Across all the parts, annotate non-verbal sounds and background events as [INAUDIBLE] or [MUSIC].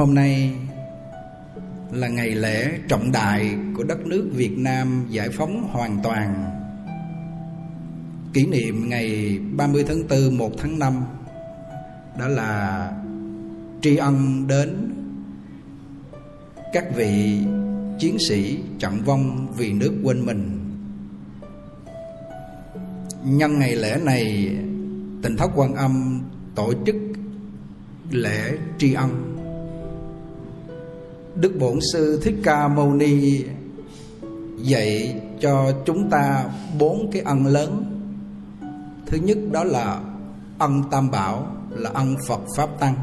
Hôm nay là ngày lễ trọng đại của đất nước Việt Nam giải phóng hoàn toàn. Kỷ niệm ngày 30 tháng 4 1 tháng 5 Đó là tri ân đến các vị chiến sĩ trận vong vì nước quên mình. Nhân ngày lễ này, Tỉnh Thất Quan Âm tổ chức lễ tri ân Đức Bổn Sư Thích Ca Mâu Ni dạy cho chúng ta bốn cái ân lớn. Thứ nhất đó là ân Tam Bảo, là ân Phật Pháp Tăng.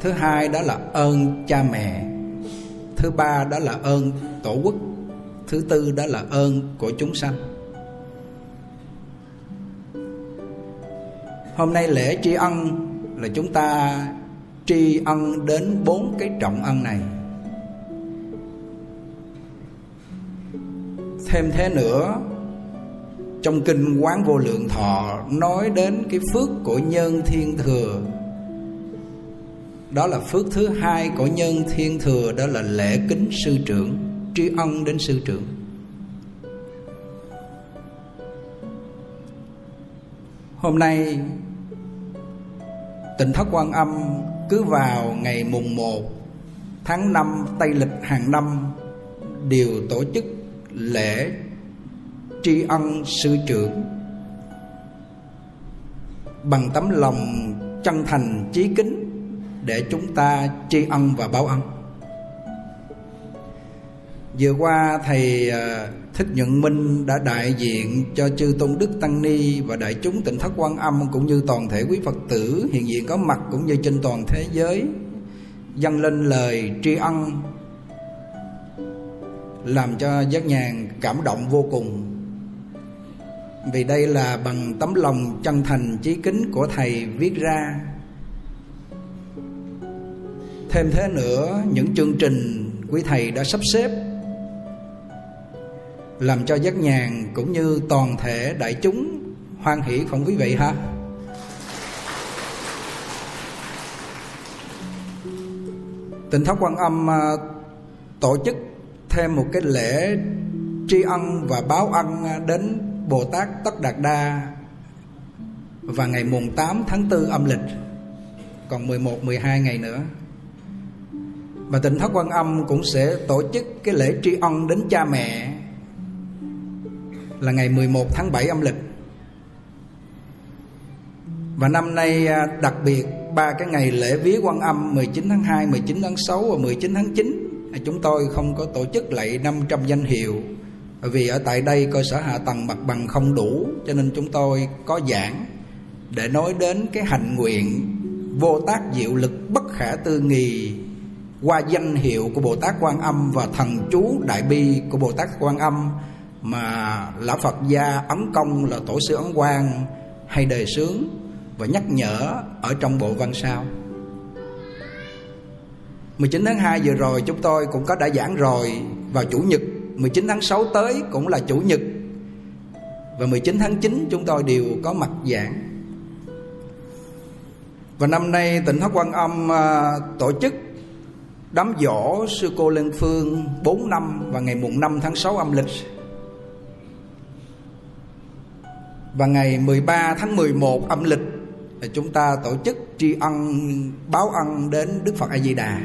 Thứ hai đó là ơn cha mẹ. Thứ ba đó là ơn tổ quốc. Thứ tư đó là ơn của chúng sanh. Hôm nay lễ tri ân là chúng ta tri ân đến bốn cái trọng ân này. Thêm thế nữa, trong kinh quán vô lượng thọ nói đến cái phước của nhân thiên thừa. Đó là phước thứ hai của nhân thiên thừa, đó là lễ kính sư trưởng, tri ân đến sư trưởng. Hôm nay Tịnh Thất Quan Âm cứ vào ngày mùng 1 tháng 5 Tây lịch hàng năm, đều tổ chức lễ tri ân sư trưởng bằng tấm lòng chân thành chí kính để chúng ta tri ân và báo ân. Vừa qua thầy ờ, Thích Nhận Minh đã đại diện cho chư tôn đức tăng ni và đại chúng tỉnh thất quan âm cũng như toàn thể quý Phật tử. Hiện diện có mặt cũng như trên toàn thế giới. Dâng lên lời tri ân, làm cho giác nhàn cảm động vô cùng. Vì đây là bằng tấm lòng chân thành chí kính của thầy viết ra. Thêm thế nữa, những chương trình quý thầy đã sắp xếp làm cho giác nhàn cũng như toàn thể đại chúng hoan hỷ không quý vị ha Tịnh Thất Quan Âm à, tổ chức thêm một cái lễ tri ân và báo ân đến Bồ Tát Tất Đạt Đa và ngày mùng 8 tháng 4 âm lịch, còn 11 12 ngày nữa. Và Tịnh Thất Quan Âm cũng sẽ tổ chức cái lễ tri ân đến cha mẹ là ngày 11 tháng 7 âm lịch. Và năm nay à, đặc biệt ba cái ngày lễ vía quan âm 19 tháng 2, 19 tháng 6 và 19 tháng 9 à, Chúng tôi không có tổ chức lại 500 danh hiệu. Vì ở tại đây cơ sở hạ tầng mặt bằng không đủ Cho nên chúng tôi có giảng Để nói đến cái hành nguyện Vô tác diệu lực bất khả tư nghì Qua danh hiệu của Bồ Tát Quan Âm Và thần chú Đại Bi của Bồ Tát Quan Âm mà lão Phật gia Ấn Công là tổ sư Ấn Quang hay đề sướng và nhắc nhở ở trong bộ văn sao? 19 tháng 2 vừa rồi chúng tôi cũng có đã giảng rồi. Vào chủ nhật 19 tháng 6 tới cũng là chủ nhật. Và 19 tháng 9 chúng tôi đều có mặt giảng. Và năm nay tỉnh Thất Quan Âm à, tổ chức đám dỗ sư cô Lên Phương 4 năm và ngày mùng 5 tháng 6 âm lịch. Và ngày 13 tháng 11 âm lịch Chúng ta tổ chức tri ân, báo ân đến Đức Phật A Di Đà.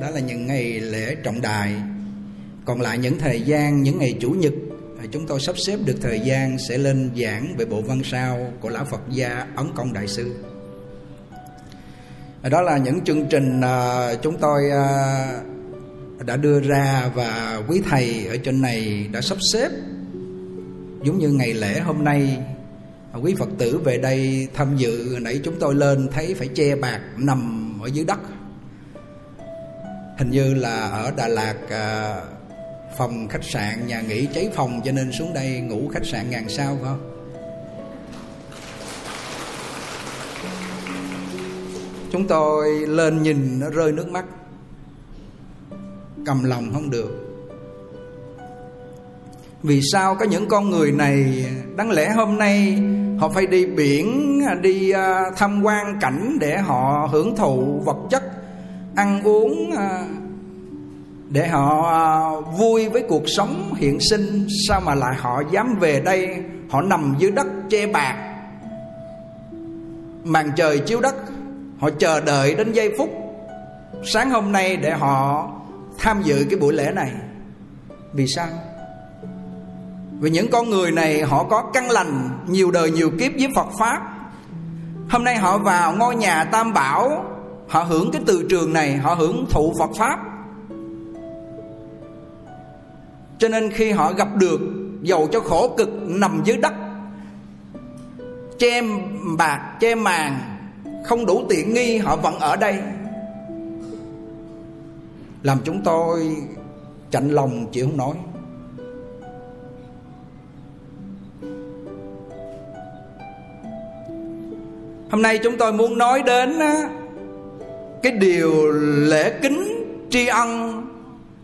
Đó là những ngày lễ trọng đại. Còn lại những thời gian, những ngày chủ nhật chúng tôi sắp xếp được thời gian sẽ lên giảng về bộ văn sao của lão Phật gia Ấn Công đại sư. Đó là những chương trình à, chúng tôi à, đã đưa ra và quý thầy ở trên này đã sắp xếp giống như ngày lễ hôm nay quý phật tử về đây tham dự nãy chúng tôi lên thấy phải che bạc nằm ở dưới đất. Hình như là ở đà lạt à, phòng khách sạn nhà nghỉ cháy phòng cho nên xuống đây ngủ khách sạn ngàn sao phải không? Chúng tôi lên nhìn nó rơi nước mắt. Cầm lòng không được vì sao có những con người này, đáng lẽ hôm nay họ phải đi biển, đi à, tham quan cảnh để họ hưởng thụ vật chất, ăn uống à, để họ à, vui với cuộc sống hiện sinh? Sao mà lại họ dám về đây? Họ nằm dưới đất che bạc. Màn trời chiếu đất, họ chờ đợi đến giây phút. Sáng hôm nay để họ tham dự cái buổi lễ này. Vì sao? Vì những con người này họ có căn lành nhiều đời nhiều kiếp với Phật Pháp. Hôm nay họ vào ngôi nhà Tam Bảo Họ hưởng cái từ trường này Họ hưởng thụ Phật Pháp. Cho nên khi họ gặp được Dầu cho khổ cực nằm dưới đất Che bạc, che màn Không đủ tiện nghi Họ vẫn ở đây. Làm chúng tôi chạnh lòng chịu không nói Hôm nay chúng tôi muốn nói đến cái điều lễ kính tri ân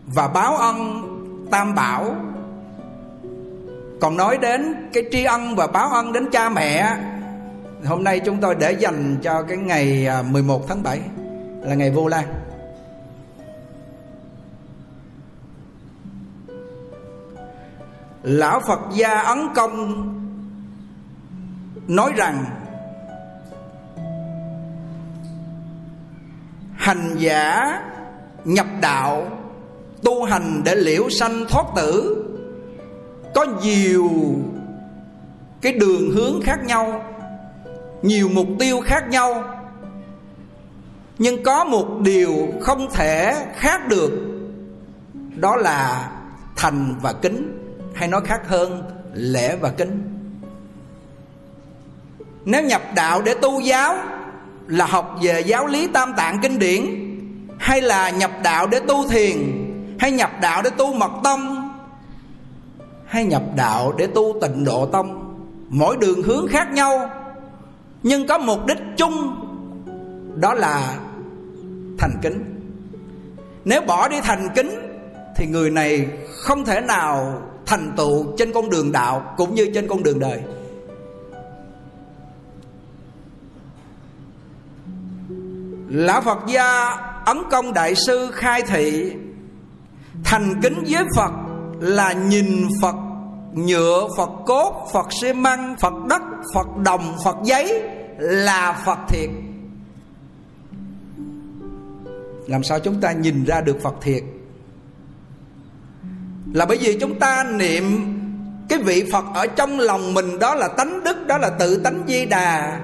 và báo ân tam bảo. Còn nói đến cái tri ân và báo ân đến cha mẹ, Hôm nay chúng tôi để dành cho cái ngày à, 11 tháng 7 Là ngày vô lan Lão Phật gia Ấn Công Nói rằng hành giả nhập đạo, tu hành để liễu sanh thoát tử. Có nhiều cái đường hướng khác nhau, nhiều mục tiêu khác nhau, nhưng có một điều không thể khác được, đó là thành và kính, hay nói khác hơn, lễ và kính. Nếu nhập đạo để tu giáo là học về giáo lý tam tạng kinh điển, hay là nhập đạo để tu thiền, hay nhập đạo để tu mật tông, hay nhập đạo để tu tịnh độ tông. Mỗi đường hướng khác nhau, nhưng có mục đích chung, đó là thành kính. Nếu bỏ đi thành kính, thì người này không thể nào thành tựu trên con đường đạo cũng như trên con đường đời. Lão Phật gia Ấn Công Đại Sư khai thị. Thành kính với Phật là nhìn Phật nhựa, Phật cốt, Phật xi măng, Phật đất, Phật đồng, Phật giấy là Phật thiệt. Làm sao chúng ta nhìn ra được Phật thiệt? Là bởi vì chúng ta niệm cái vị Phật ở trong lòng mình đó là tánh đức Đó là tự tánh di đà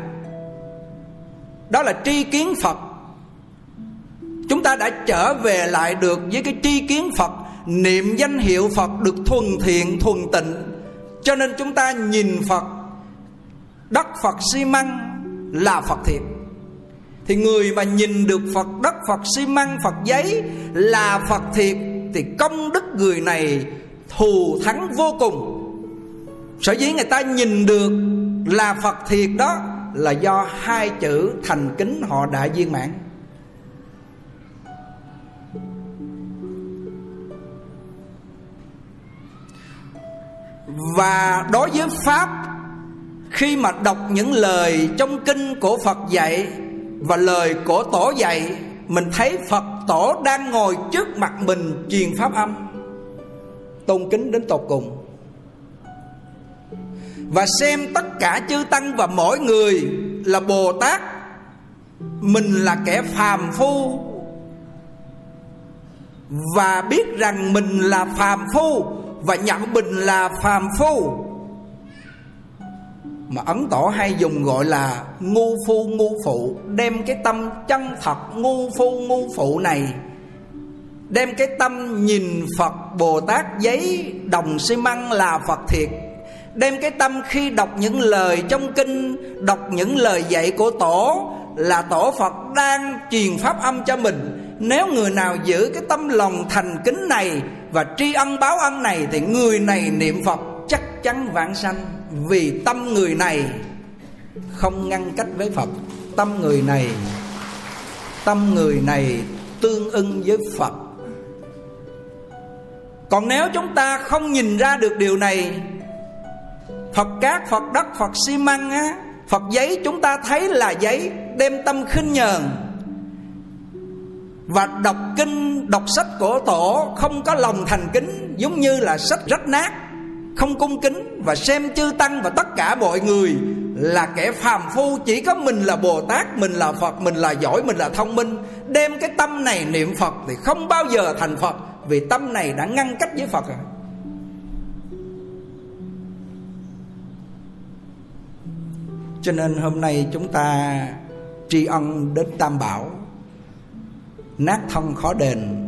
Đó là tri kiến Phật chúng ta đã trở về lại được với cái tri kiến phật, niệm danh hiệu phật được thuần thiện, thuần tịnh. Cho nên chúng ta nhìn phật đất phật xi măng là phật thiệt. Thì người mà nhìn được phật đất phật xi măng, phật giấy là phật thiệt, thì công đức người này thù thắng vô cùng. Sở dĩ người ta nhìn được là phật thiệt đó là do hai chữ thành kính họ đã viên mãn. Và đối với pháp, khi mà đọc những lời trong kinh của Phật dạy và lời của tổ dạy, mình thấy Phật tổ đang ngồi trước mặt mình truyền pháp âm. Tôn kính đến tột cùng. Và xem tất cả chư tăng và mỗi người là Bồ Tát, mình là kẻ phàm phu. Và biết rằng mình là phàm phu và nhận mình là phàm phu. Mà ấn tổ hay dùng gọi là ngu phu ngu phụ, đem cái tâm chân thật ngu phu ngu phụ này, đem cái tâm nhìn phật bồ tát giấy đồng xi măng là phật thiệt, đem cái tâm khi đọc những lời trong kinh, đọc những lời dạy của tổ là tổ phật đang truyền pháp âm cho mình. Nếu người nào giữ cái tâm lòng thành kính này và tri ân báo ân này thì người này niệm phật chắc chắn vãng sanh. Vì tâm người này không ngăn cách với phật. Tâm người này, tâm người này tương ưng với phật. Còn nếu chúng ta không nhìn ra được điều này, phật cát, phật đất, phật xi măng á, phật giấy chúng ta thấy là giấy đem tâm khinh nhờn và đọc kinh, đọc sách của tổ không có lòng thành kính, giống như là sách rách nát. Không cung kính và xem chư tăng và tất cả mọi người là kẻ phàm phu, chỉ có mình là bồ tát, mình là phật, mình là giỏi, mình là thông minh. Đem cái tâm này niệm phật thì không bao giờ thành phật, vì tâm này đã ngăn cách với phật rồi. Cho nên hôm nay chúng ta tri ân đến tam bảo nát thân khó đền.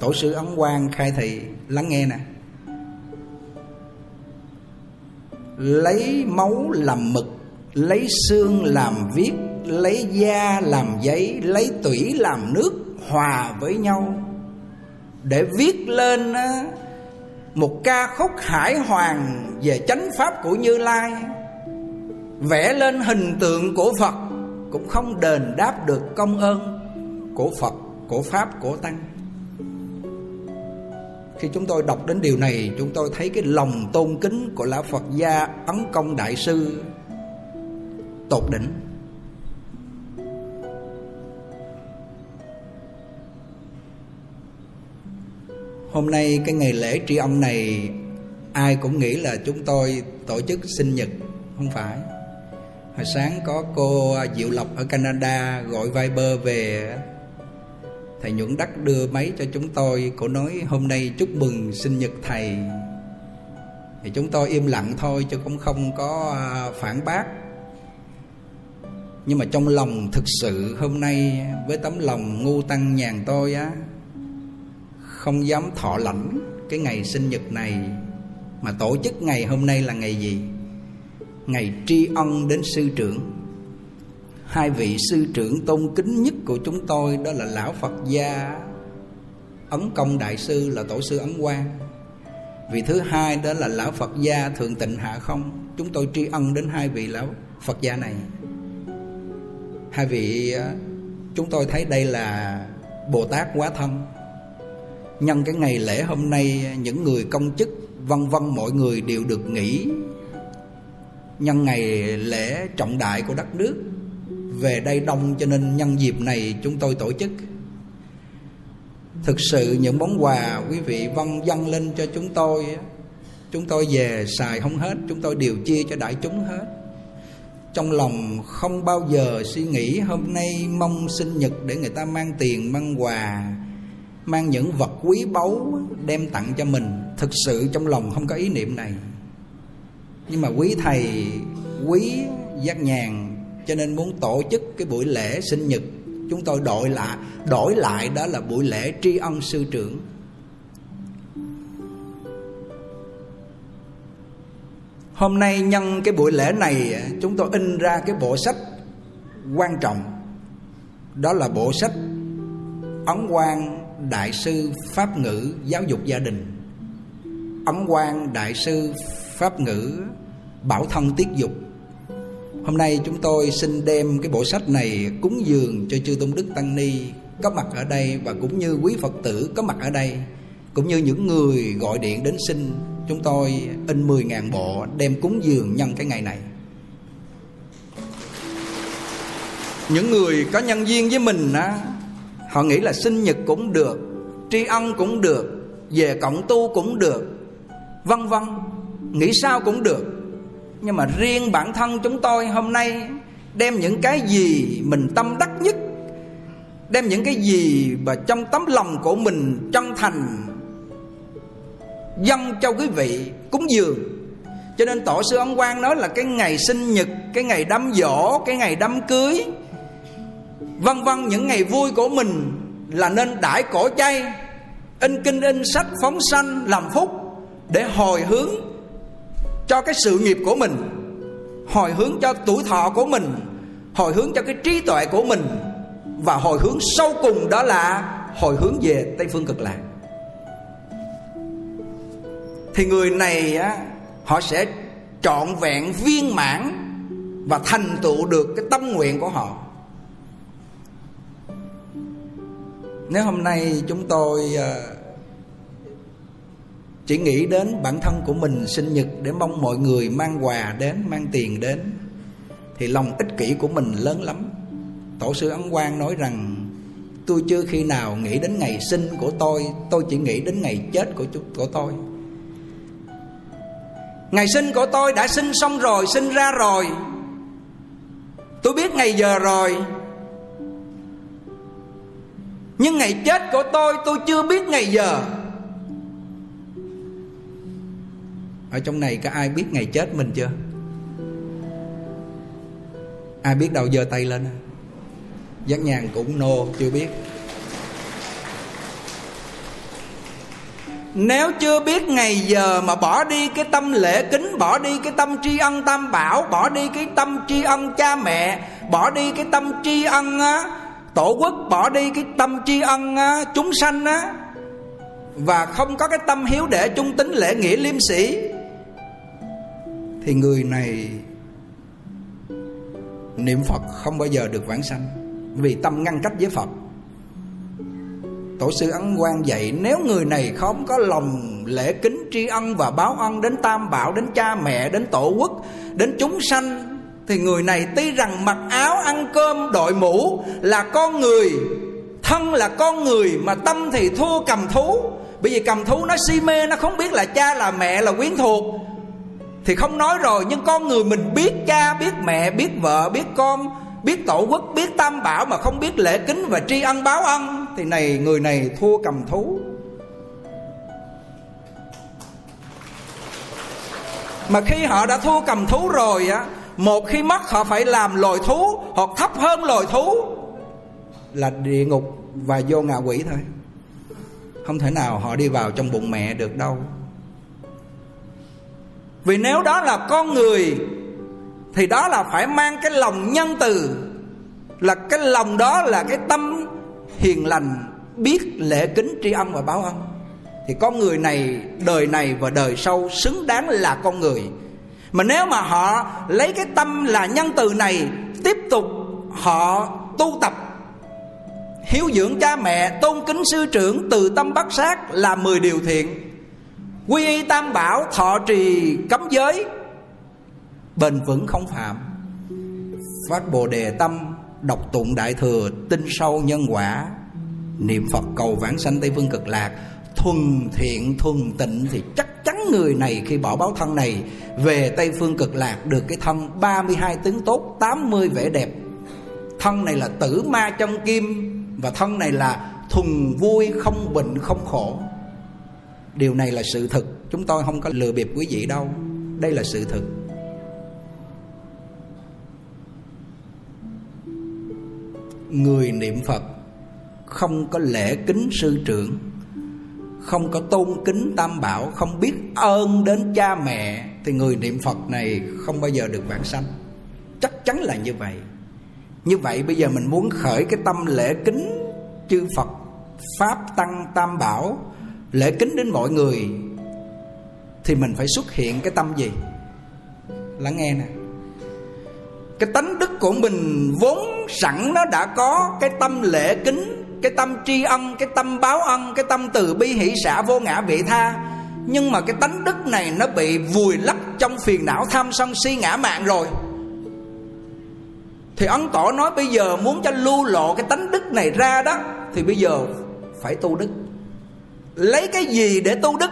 Tổ sư ấn quang khai thị, lắng nghe nè. Lấy máu làm mực, lấy xương làm viết, lấy da làm giấy, lấy tủy làm nước, hòa với nhau. Để viết lên một ca khúc hải hoàng về chánh pháp của như lai. Vẽ lên hình tượng của phật, cũng không đền đáp được công ơn của phật của pháp của tăng. Khi chúng tôi đọc đến điều này, chúng tôi thấy cái lòng tôn kính của lão phật gia ấn công đại sư tột đỉnh. Hôm nay cái ngày lễ tri ân này, ai cũng nghĩ là chúng tôi tổ chức sinh nhật, không phải. Hồi sáng có cô diệu lộc ở canada gọi viber về thầy nhuận đắc đưa máy cho chúng tôi cổ nói, hôm nay chúc mừng sinh nhật thầy. Thì chúng tôi im lặng thôi, chứ cũng không có à, phản bác. Nhưng mà trong lòng thực sự hôm nay, với tấm lòng ngu tăng nhàn tôi á, không dám thọ lãnh cái ngày sinh nhật này, mà tổ chức ngày hôm nay là ngày gì? Ngày tri ân đến sư trưởng hai vị sư trưởng tôn kính nhất của chúng tôi đó là lão phật gia. Ấn công đại sư là tổ sư ấn quang. Vị thứ hai đó là lão phật gia thượng tịnh hạ không. Chúng tôi tri ân đến hai vị lão phật gia này. Hai vị ờ, chúng tôi thấy đây là bồ tát quá thân. Nhân cái ngày lễ hôm nay ờ, những người công chức, vân vân mọi người đều được nghỉ. Nhân ngày lễ trọng đại của đất nước về đây đông cho nên nhân dịp này chúng tôi tổ chức. Thực sự những món quà quý vị vâng dâng lên cho chúng tôi chúng tôi về xài không hết, chúng tôi đều chia cho đại chúng hết. Trong lòng không bao giờ suy nghĩ hôm nay mong sinh nhật để người ta mang tiền, mang quà, mang những vật quý báu đem tặng cho mình. Thực sự trong lòng không có ý niệm này. Nhưng mà quý thầy, quý giác nhàn cho nên muốn tổ chức cái buổi lễ sinh nhật, chúng tôi đổi lại đổi lại đó là buổi lễ tri ân sư trưởng. Hôm nay nhân cái buổi lễ này, chúng tôi in ra cái bộ sách quan trọng. Đó là bộ sách ấn quang đại sư pháp ngữ giáo dục gia đình. Ấn quang đại sư pháp ngữ bảo thân tiết dục. Hôm nay chúng tôi xin đem cái bộ sách này cúng dường cho chư Tôn Đức Tăng Ni có mặt ở đây và cũng như quý Phật tử có mặt ở đây cũng như những người gọi điện đến xin chúng tôi in 10.000 bộ đem cúng dường nhân cái ngày này. Những người có nhân duyên với mình á họ nghĩ là sinh nhật cũng được, tri ân cũng được, về cộng tu cũng được, vân vân, nghĩ sao cũng được nhưng mà riêng bản thân chúng tôi hôm nay đem những cái gì mình tâm đắc nhất, đem những cái gì mà trong tấm lòng của mình chân thành dâng cho quý vị cúng dường. Cho nên tổ sư ông quang nói là cái ngày sinh nhật, cái ngày đám dỗ cái ngày đám cưới, vân vân những ngày vui của mình là nên đãi cổ chay, in kinh, in sách phóng sanh làm phúc để hồi hướng cho cái sự nghiệp của mình hồi hướng cho tuổi thọ của mình hồi hướng cho cái trí tuệ của mình và hồi hướng sâu cùng đó là hồi hướng về tây phương cực lạc. Thì người này á họ sẽ trọn vẹn viên mãn và thành tựu được cái tâm nguyện của họ. Nếu hôm nay chúng tôi uh, chỉ nghĩ đến bản thân của mình sinh nhật để mong mọi người mang quà đến, mang tiền đến. Thì lòng ích kỷ của mình lớn lắm. Tổ sư ấn quang nói rằng, tôi chưa khi nào nghĩ đến ngày sinh của tôi tôi chỉ nghĩ đến ngày chết của của tôi. Ngày sinh của tôi đã sinh xong rồi, sinh ra rồi. Tôi biết ngày giờ rồi. Nhưng ngày chết của tôi tôi chưa biết ngày giờ. Ở trong này có ai biết ngày chết mình chưa? Ai biết đâu giơ tay lên? Giác nhàn cũng nô chưa biết. Nếu chưa biết ngày giờ mà bỏ đi cái tâm lễ kính Bỏ đi cái tâm tri ân tam bảo Bỏ đi cái tâm tri ân cha mẹ Bỏ đi cái tâm tri ân á, tổ quốc Bỏ đi cái tâm tri ân á, chúng sanh á Và không có cái tâm hiếu để trung tính lễ nghĩa liêm sĩ thì người này Niệm Phật không bao giờ được vãng sanh. Vì tâm ngăn cách với Phật. Tổ sư Ấn Quang dạy Nếu người này không có lòng lễ kính tri ân và báo ân Đến Tam Bảo, đến cha mẹ, đến tổ quốc Đến chúng sanh Thì người này tuy rằng mặc áo ăn cơm đội mũ Là con người Thân là con người Mà tâm thì thua cầm thú. Bởi vì cầm thú nó si mê Nó không biết là cha là mẹ là quyến thuộc. Thì không nói rồi Nhưng con người mình biết cha, biết mẹ, biết vợ, biết con biết tổ quốc biết tam bảo mà không biết lễ kính và tri ân báo ân thì này người này thua cầm thú. Mà khi họ đã thua cầm thú rồi á một khi mất họ phải làm loài thú hoặc thấp hơn loài thú là địa ngục và vô ngạ quỷ thôi. Không thể nào họ đi vào trong bụng mẹ được đâu vì nếu đó là con người, thì đó là phải mang cái lòng nhân từ. Là cái lòng đó là cái tâm hiền lành, biết lễ kính tri ân và báo ân. Thì con người này, đời này và đời sau xứng đáng là con người. Mà nếu mà họ lấy cái tâm là nhân từ này, tiếp tục họ tu tập, hiếu dưỡng cha mẹ, tôn kính sư trưởng từ tâm bắt sát là 10 điều thiện quy y tam bảo, thọ trì, cấm giới. Bền vững không phạm. Phát bồ đề tâm, đọc tụng đại thừa, tin sâu nhân quả. Niệm phật cầu vãng sanh tây phương cực lạc, thuần thiện, thuần tịnh, thì chắc chắn người này khi bỏ báo thân này, về tây phương cực lạc được cái thân 32 tướng tốt 80 vẻ đẹp. Thân này là tử ma trong kim và thân này là thuần vui, không bệnh, không khổ điều này là sự thực. Chúng tôi không có lừa bịp quý vị đâu. Đây là sự thực. Người niệm phật không có lễ kính sư trưởng, không có tôn kính tam bảo, không biết ơn đến cha mẹ, thì người niệm phật này không bao giờ được vãng sanh. Chắc chắn là như vậy. Như vậy bây giờ mình muốn khởi cái tâm lễ kính chư phật, pháp tăng tam bảo lễ kính đến mọi người, thì mình phải xuất hiện cái tâm gì? Lắng nghe nè. Cái tánh đức của mình vốn sẵn nó đã có cái tâm lễ kính, cái tâm tri ân, cái tâm báo ân, cái tâm từ bi hỷ xả vô ngã vị tha. Nhưng mà cái tánh đức này nó bị vùi lấp trong phiền não tham sân si ngã mạng rồi. Thì ấn tổ nói bây giờ muốn cho lưu lộ cái tánh đức này ra đó, thì bây giờ phải tu đức lấy cái gì để tu đức?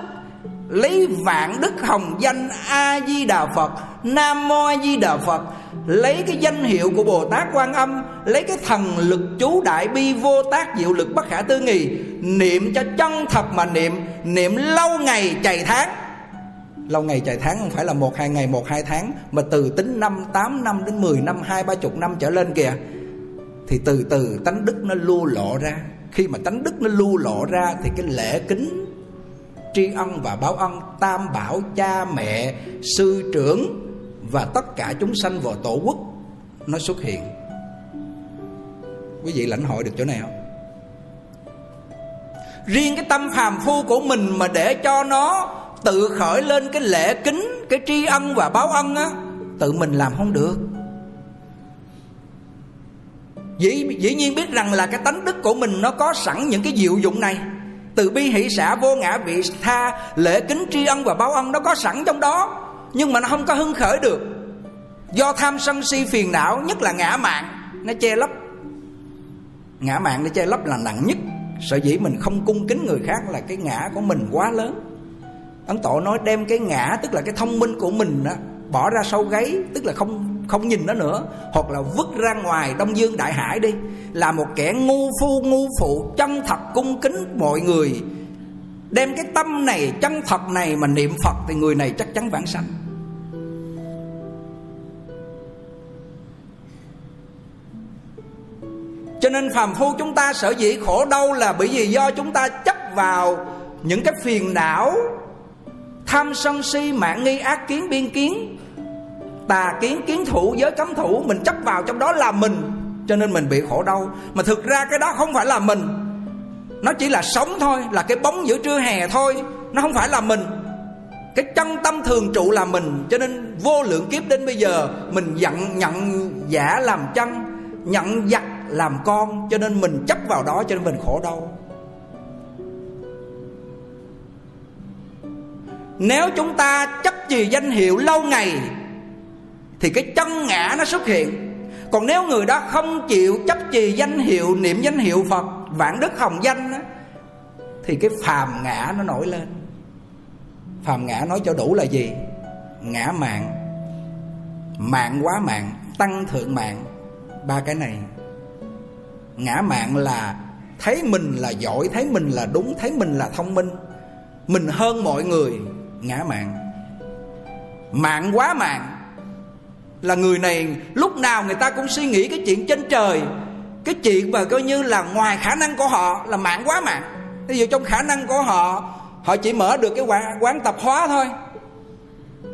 Lấy vạn đức hồng danh a di đà phật nam mô a di đà phật. Lấy cái danh hiệu của bồ tát quan âm, lấy cái thần lực chú đại bi vô tác diệu lực bất khả tư nghì. Niệm cho chân thật mà niệm niệm lâu ngày chạy tháng. Lâu ngày chạy tháng không phải là một, hai ngày, một, hai tháng, mà từ tính năm, tám năm đến mười năm, hai, ba chục năm trở lên kìa. Thì từ từ tánh đức nó lua lộ ra khi mà tánh đức nó lưu lộ ra thì cái lễ kính tri ân và báo ân tam bảo, cha, mẹ, sư trưởng và tất cả chúng sanh vào tổ quốc nó xuất hiện. Quý vị lãnh hội được chỗ này không? Riêng cái tâm phàm phu của mình mà để cho nó tự khởi lên cái lễ kính, cái tri ân và báo ân á, tự mình làm không được dĩ, dĩ nhiên biết rằng là cái tánh đức của mình nó có sẵn những cái diệu dụng này. Từ bi hỷ xã vô ngã vị tha lễ kính tri ân và báo ân nó có sẵn trong đó nhưng mà nó không có hưng khởi được. Do tham sân si phiền não nhất là ngã mạng nó che lấp. Ngã mạng nó che lấp là nặng nhất. Sở dĩ mình không cung kính người khác là cái ngã của mình quá lớn. Ấn tổ nói đem cái ngã tức là cái thông minh của mình đó bỏ ra sau gáy tức là không không nhìn nó nữa, hoặc là vứt ra ngoài đông dương đại hải đi, là một kẻ ngu phu, ngu phụ, chân thật, cung kính mọi người. Đem cái tâm này, chân thật này mà niệm phật thì người này chắc chắn vãng sanh. Cho nên phàm phu chúng ta sở dĩ khổ đau là bởi vì do chúng ta chấp vào những cái phiền não, tham sân si mạng nghi, ác kiến, biên kiến tà kiến kiến thủ, giới cấm thủ, mình chấp vào trong đó là mình. Cho nên mình bị khổ đau. Mà thực ra cái đó không phải là mình. Nó chỉ là sống thôi, là cái bóng giữa trưa hè thôi. Nó không phải là mình. Cái chân tâm thường trụ là mình. Cho nên vô lượng kiếp đến bây giờ, mình nhận nhận giả làm chân, nhận giặc làm con. Cho nên mình chấp vào đó, cho nên mình khổ đau. Nếu chúng ta chấp trì danh hiệu lâu ngày thì cái chân ngã nó xuất hiện. Còn nếu người đó không chịu chấp trì danh hiệu niệm danh hiệu phật vạn đức hồng danh đó, thì cái phàm ngã nó nổi lên. Phàm ngã nói cho đủ là gì? Ngã mạng. Mạng quá mạng tăng thượng mạng. Ba cái này. Ngã mạng là thấy mình là giỏi thấy mình là đúng thấy mình là thông minh. Mình hơn mọi người ngã mạng. Mạng quá mạng là người này lúc nào người ta cũng suy nghĩ cái chuyện trên trời. Cái chuyện mà coi như là ngoài khả năng của họ là mạng quá mạng ví dụ trong khả năng của họ họ chỉ mở được cái quán, quán tập hóa thôi.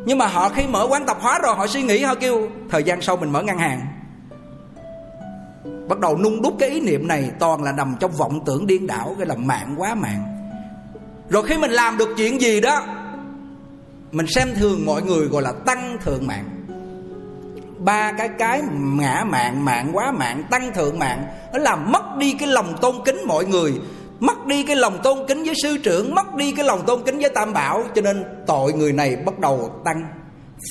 Nhưng mà họ khi mở quán tập hóa rồi họ suy nghĩ họ kêu thời gian sau mình mở ngân hàng. Bắt đầu nung đúc cái ý niệm này toàn là nằm trong vọng tưởng điên đảo cái là mạng quá mạng rồi khi mình làm được chuyện gì đó mình xem thường mọi người gọi là tăng thượng mạng ba cái cái ngã mạng mạng quá mạng, tăng thượng mạng. Nó làm mất đi cái lòng tôn kính mọi người, mất đi cái lòng tôn kính với sư trưởng, mất đi cái lòng tôn kính với tam bảo. Cho nên tội người này bắt đầu tăng,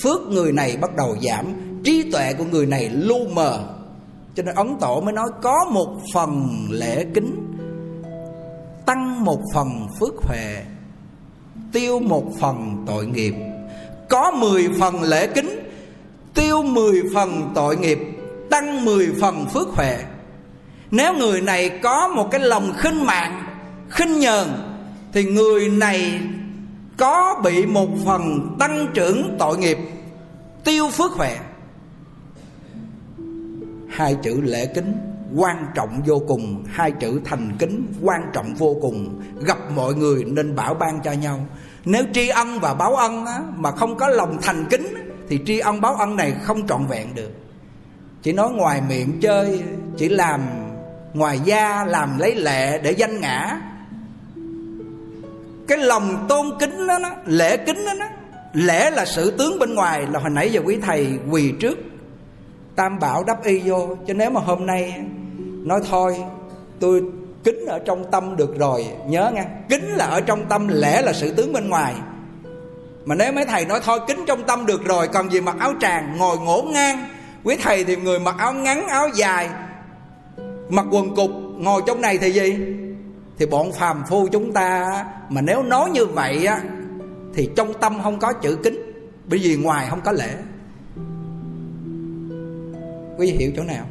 phước người này bắt đầu giảm, trí tuệ của người này lu mờ. Cho nên ấn tổ mới nói có một phần lễ kính, tăng một phần phước huệ, tiêu một phần tội nghiệp. Có mười phần lễ kính tiêu mười phần tội nghiệp tăng mười phần phước huệ. Nếu người này có một cái lòng khinh mạng khinh nhờn thì người này có bị một phần tăng trưởng tội nghiệp tiêu phước huệ. Hai chữ lễ kính quan trọng vô cùng hai chữ thành kính quan trọng vô cùng. Gặp mọi người nên bảo ban cho nhau. Nếu tri ân và báo ân á, mà không có lòng thành kính thì tri ân báo ân này không trọn vẹn được. Chỉ nói ngoài miệng chơi chỉ làm ngoài da làm lấy lệ để danh ngã. Cái lòng tôn kính đó, đó lễ kính đó, đó lễ là sự tướng bên ngoài là hồi nãy giờ quý thầy quỳ trước. Tam bảo đắp y vô cho nếu mà hôm nay nói thôi tôi kính ở trong tâm được rồi nhớ nghe kính là ở trong tâm lễ là sự tướng bên ngoài mà nếu mấy thầy nói thôi, kính trong tâm được rồi, còn gì mặc áo tràng, ngồi ngổn ngang. Quý thầy thì người mặc áo ngắn, áo dài, mặc quần cục, ngồi trong này thì gì? Thì bọn phàm phu chúng ta mà nếu nói như vậy á, thì trong tâm không có chữ kính, bởi vì ngoài không có lễ. Quý vị hiểu chỗ nào?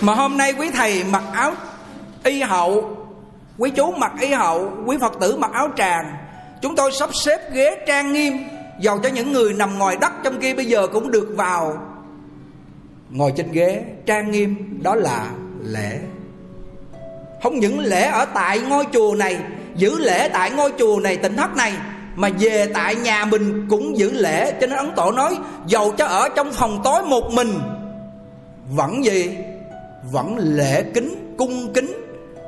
Mà hôm nay quý thầy mặc áo y hậu quý chú mặc y hậu, quý phật tử mặc áo tràng. Chúng tôi sắp xếp ghế trang nghiêm, dầu cho những người nằm ngoài đất trong kia bây giờ cũng được vào. Ngồi trên ghế trang nghiêm, đó là lễ. Không những lễ ở tại ngôi chùa này, giữ lễ tại ngôi chùa này, tỉnh thất này, mà về tại nhà mình cũng giữ lễ. Cho nên ấn tổ nói, dầu cho ở trong phòng tối một mình, vẫn gì? Vẫn lễ kính, cung kính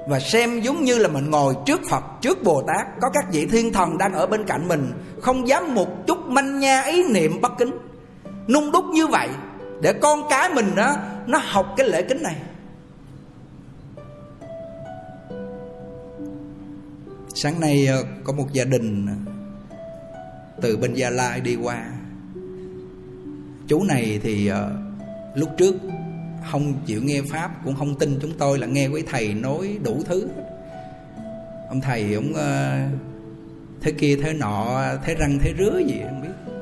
và xem giống như là mình ngồi trước Phật, trước Bồ Tát, có các vị thiên thần đang ở bên cạnh mình, không dám một chút manh nha ý niệm bất kính. Nung đúc như vậy để con cái mình đó nó học cái lễ kính này. Sáng nay ờ, có một gia đình từ bên Gia Lai đi qua. Chú này thì ờ, lúc trước không chịu nghe pháp cũng không tin chúng tôi là nghe quý thầy nói đủ thứ. Ông thầy ông uh, thế kia thế nọ thế răng thế rứa gì không biết.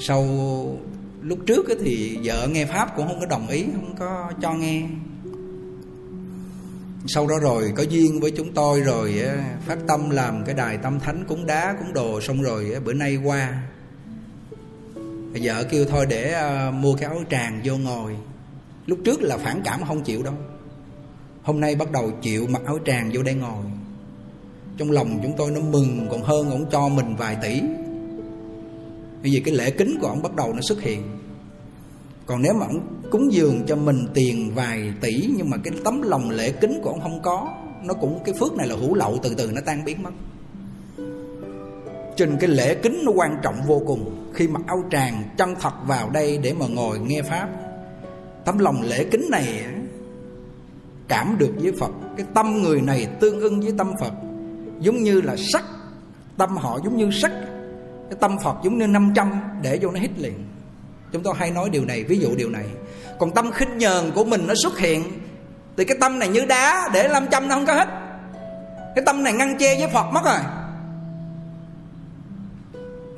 Sau lúc trước thì vợ nghe pháp cũng không có đồng ý không có cho nghe. Sau đó rồi có duyên với chúng tôi rồi phát tâm làm cái đài tâm thánh cúng đá cúng đồ xong rồi bữa nay qua vợ kêu thôi để uh, mua cái áo tràng vô ngồi. Lúc trước là phản cảm không chịu đâu. Hôm nay bắt đầu chịu mặc áo tràng vô đây ngồi. Trong lòng chúng tôi nó mừng còn hơn ông cho mình vài tỷ. Bởi vì cái lễ kính của ông bắt đầu nó xuất hiện. Còn nếu mà ông cúng dường cho mình tiền vài tỷ nhưng mà cái tấm lòng lễ kính của ông không có nó cũng cái phước này là hữu lậu từ từ nó tan biến mất trên cái lễ kính nó quan trọng vô cùng. Khi mặc áo tràng chân thật vào đây để mà ngồi nghe pháp, tấm lòng lễ kính này cảm được với phật. Cái tâm người này tương ưng với tâm phật. Giống như là sắc tâm họ giống như sắc cái tâm phật giống như 500 để vô nó hít liền. Chúng tôi hay nói điều này, ví dụ điều này. Còn tâm khinh nhờn của mình nó xuất hiện, thì cái tâm này như đá để 500 nó không có hết. Cái tâm này ngăn che với phật mất rồi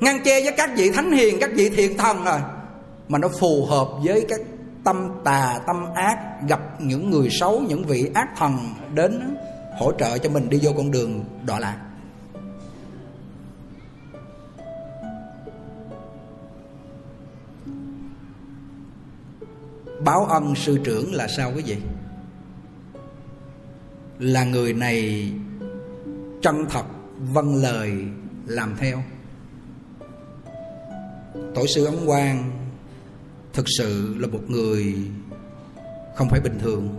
ngăn che với các vị thánh hiền, các vị thiện thần rồi. Mà nó phù hợp với các tâm tà, tâm ác, gặp những người xấu, những vị ác thần đến hỗ trợ cho mình đi vô con đường đọa lạc. Báo ân sư trưởng là sao quý vị? Là người này chân thật vâng lời, làm theo tổ sư ấn quang thực sự là một người không phải bình thường.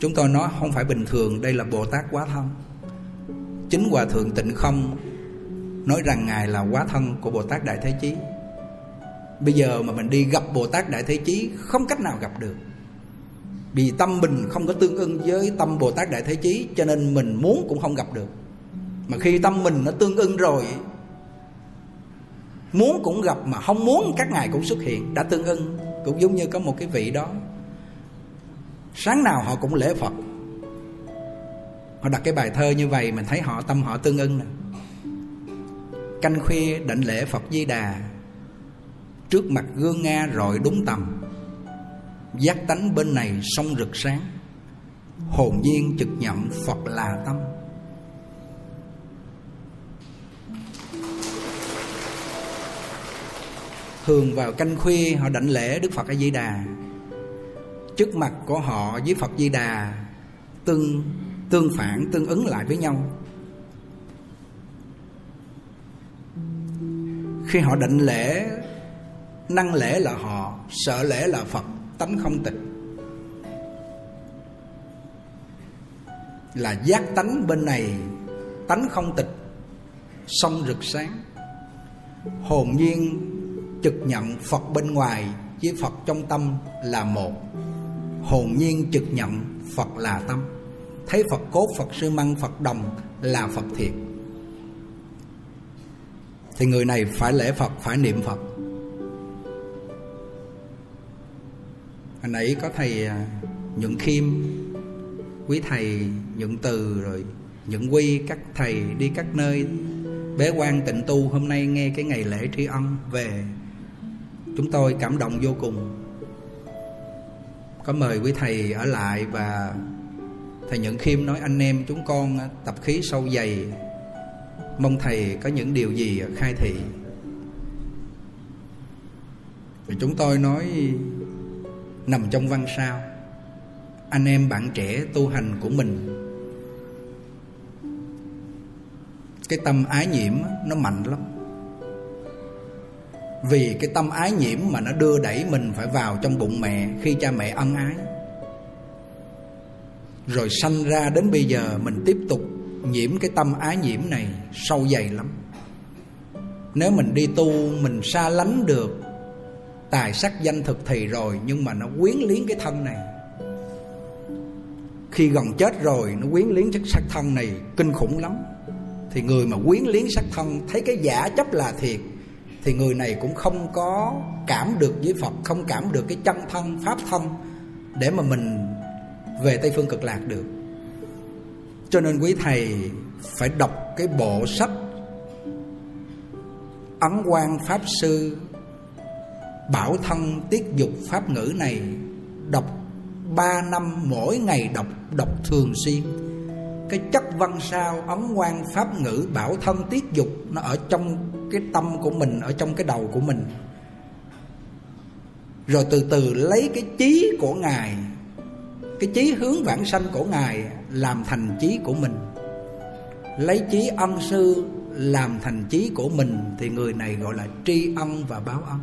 Chúng tôi nói không phải bình thường, đây là bồ tát quá thân. Chính hòa thượng tịnh không nói rằng ngài là quá thân của bồ tát đại thế chí. Bây giờ mà mình đi gặp bồ tát đại thế chí, không cách nào gặp được. Vì tâm mình không có tương ưng với tâm bồ tát đại thế chí, cho nên mình muốn cũng không gặp được. Mà khi tâm mình nó tương ưng rồi muốn cũng gặp mà không muốn, các ngài cũng xuất hiện, đã tương ưng. Cũng giống như có một cái vị đó. Sáng nào họ cũng lễ phật. Họ đặt cái bài thơ như vậy, mình thấy họ, tâm họ tương ưng nè. Canh khuya định lễ phật di đà. Trước mặt gương nga rồi đúng tầm. Giác tánh bên này sông rực sáng. Hồn nhiên trực nhậm phật là tâm. Thường vào canh khuya, họ đảnh lễ đức phật a di đà trước mặt của họ với phật di đà tương tương phản, tương ứng lại với nhau. Khi họ định lễ, năng lễ là họ, sợ lễ là phật, tánh không tịch. Là giác tánh bên này, tánh không tịch sông rực sáng. Hồn nhiên trực nhận Phật bên ngoài với Phật trong tâm là một. Hồn nhiên trực nhận Phật là tâm. Thấy Phật cốt, Phật sư măng, Phật đồng là Phật thiệt. Thì người này phải lễ Phật, phải niệm Phật. Hồi nãy có thầy à, Nhuận Khiêm Quý thầy Nhuận Từ rồi Nhuận Quy các thầy đi các nơi. Bế quan tịnh tu hôm nay nghe cái ngày lễ tri ân về chúng tôi cảm động vô cùng. Có mời quý thầy ở lại và thầy Nhận Khiêm nói, anh em chúng con tập khí sâu dày. Mong thầy có những điều gì khai thị. Thì chúng tôi nói, nằm trong văn sao. Anh em bạn trẻ tu hành của mình. Cái tâm ái nhiễm nó mạnh lắm vì cái tâm ái nhiễm mà nó đưa đẩy mình phải vào trong bụng mẹ khi cha mẹ ân ái. Rồi sanh ra đến bây giờ mình tiếp tục nhiễm cái tâm ái nhiễm này sâu dày lắm. Nếu mình đi tu, mình xa lánh được tài sắc danh thực thì rồi, nhưng mà nó quyến liếng cái thân này. Khi gần chết rồi, nó quyến liếng chất sắc thân này, kinh khủng lắm. Thì người mà quyến liếng sắc thân, thấy cái giả chấp là thiệt thì người này cũng không có cảm được với Phật, không cảm được cái chân thân, pháp thân để mà mình về Tây phương cực lạc được. Cho nên quý thầy phải đọc cái bộ sách ấn quan pháp sư, bảo thân tiết dục pháp ngữ này, đọc ba năm mỗi ngày đọc đọc thường xuyên. Cái chất văn sao ấn quan pháp ngữ bảo thân tiết dục nó ở trong cái tâm của mình, ở trong cái đầu của mình. Rồi từ từ lấy cái chí của ngài, cái chí hướng vãng sanh của ngài làm thành chí của mình. Lấy chí ân sư làm thành chí của mình thì người này gọi là tri ân và báo ân.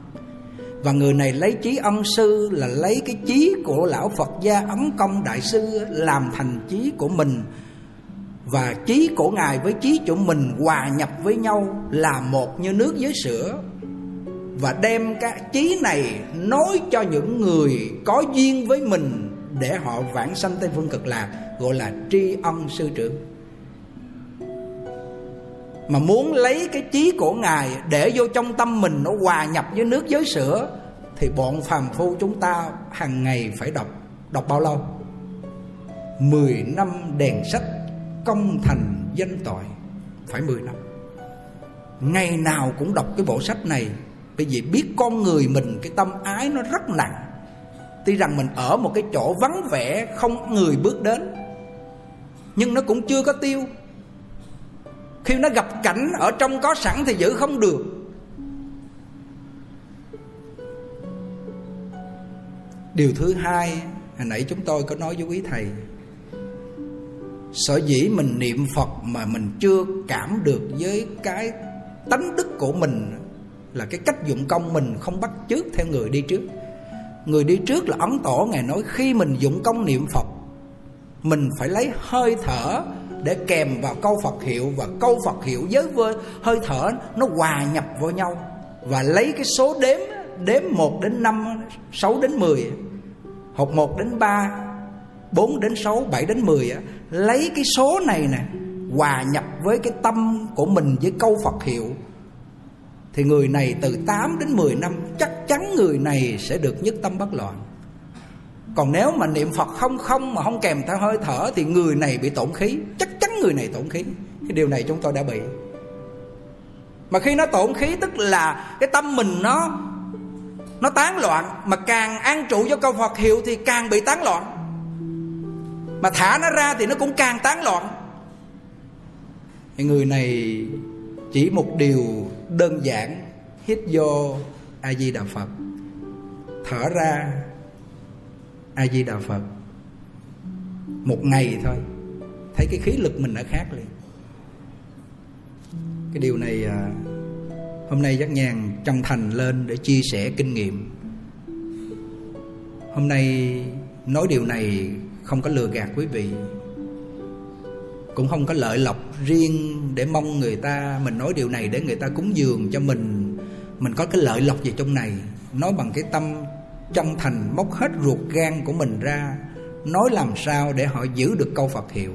Và người này lấy chí ân sư là lấy cái chí của lão Phật gia Ấn Công Đại Sư làm thành chí của mình và trí của ngài với trí của mình hòa nhập với nhau là một như nước với sữa. Và đem cái trí này nói cho những người có duyên với mình để họ vãng sanh tây phương cực lạc gọi là tri ân sư trưởng. Mà muốn lấy cái trí của ngài để vô trong tâm mình nó hòa nhập với nước với sữa, thì bọn phàm phu chúng ta hàng ngày phải đọc đọc bao lâu? Mười năm đèn sách công thành danh tội. Phải mười năm. Ngày nào cũng đọc cái bộ sách này, bởi vì biết con người mình, cái tâm ái nó rất nặng. Tuy rằng mình ở một cái chỗ vắng vẻ, không người bước đến, nhưng nó cũng chưa có tiêu. Khi nó gặp cảnh ở trong có sẵn thì giữ không được. Điều thứ hai, hồi nãy chúng tôi có nói với quý thầy sở dĩ mình niệm phật mà mình chưa cảm được với cái tánh đức của mình là cái cách dụng công mình không bắt chước theo người đi trước. Người đi trước là ấn tổ ngài nói khi mình dụng công niệm phật, mình phải lấy hơi thở để kèm vào câu Phật hiệu và câu Phật hiệu với hơi thở nó hòa nhập vào nhau và lấy cái số đếm đếm 1 đến 5 6 đến 10 hoặc 1 đến 3 4 đến 6 7 đến 10 lấy cái số này nè, hòa nhập với cái tâm của mình với câu Phật hiệu, thì người này từ 8 đến 10 năm, chắc chắn người này sẽ được nhất tâm bất loạn. Còn nếu mà niệm Phật không không mà không kèm theo hơi thở, thì người này bị tổn khí. Chắc chắn người này tổn khí. Cái điều này chúng tôi đã bị. Mà khi nó tổn khí, tức là cái tâm mình nó nó tán loạn, mà càng an trụ cho câu Phật hiệu thì càng bị tán loạn mà thả nó ra thì nó cũng càng tán loạn. Người này chỉ một điều đơn giản, hít vô a di đà phật. Thở ra, a di đà phật. Một ngày thôi. Thấy cái khí lực mình đã khác liền. Cái điều này à, hôm nay giác nhàn chân thành lên để chia sẻ kinh nghiệm. Hôm nay nói điều này không có lừa gạt quý vị. Cũng không có lợi lộc riêng để mong người ta, mình nói điều này để người ta cúng dường cho mình. Mình có cái lợi lộc gì trong này? Nói bằng cái tâm chân thành móc hết ruột gan của mình ra. Nói làm sao để họ giữ được câu phật hiệu?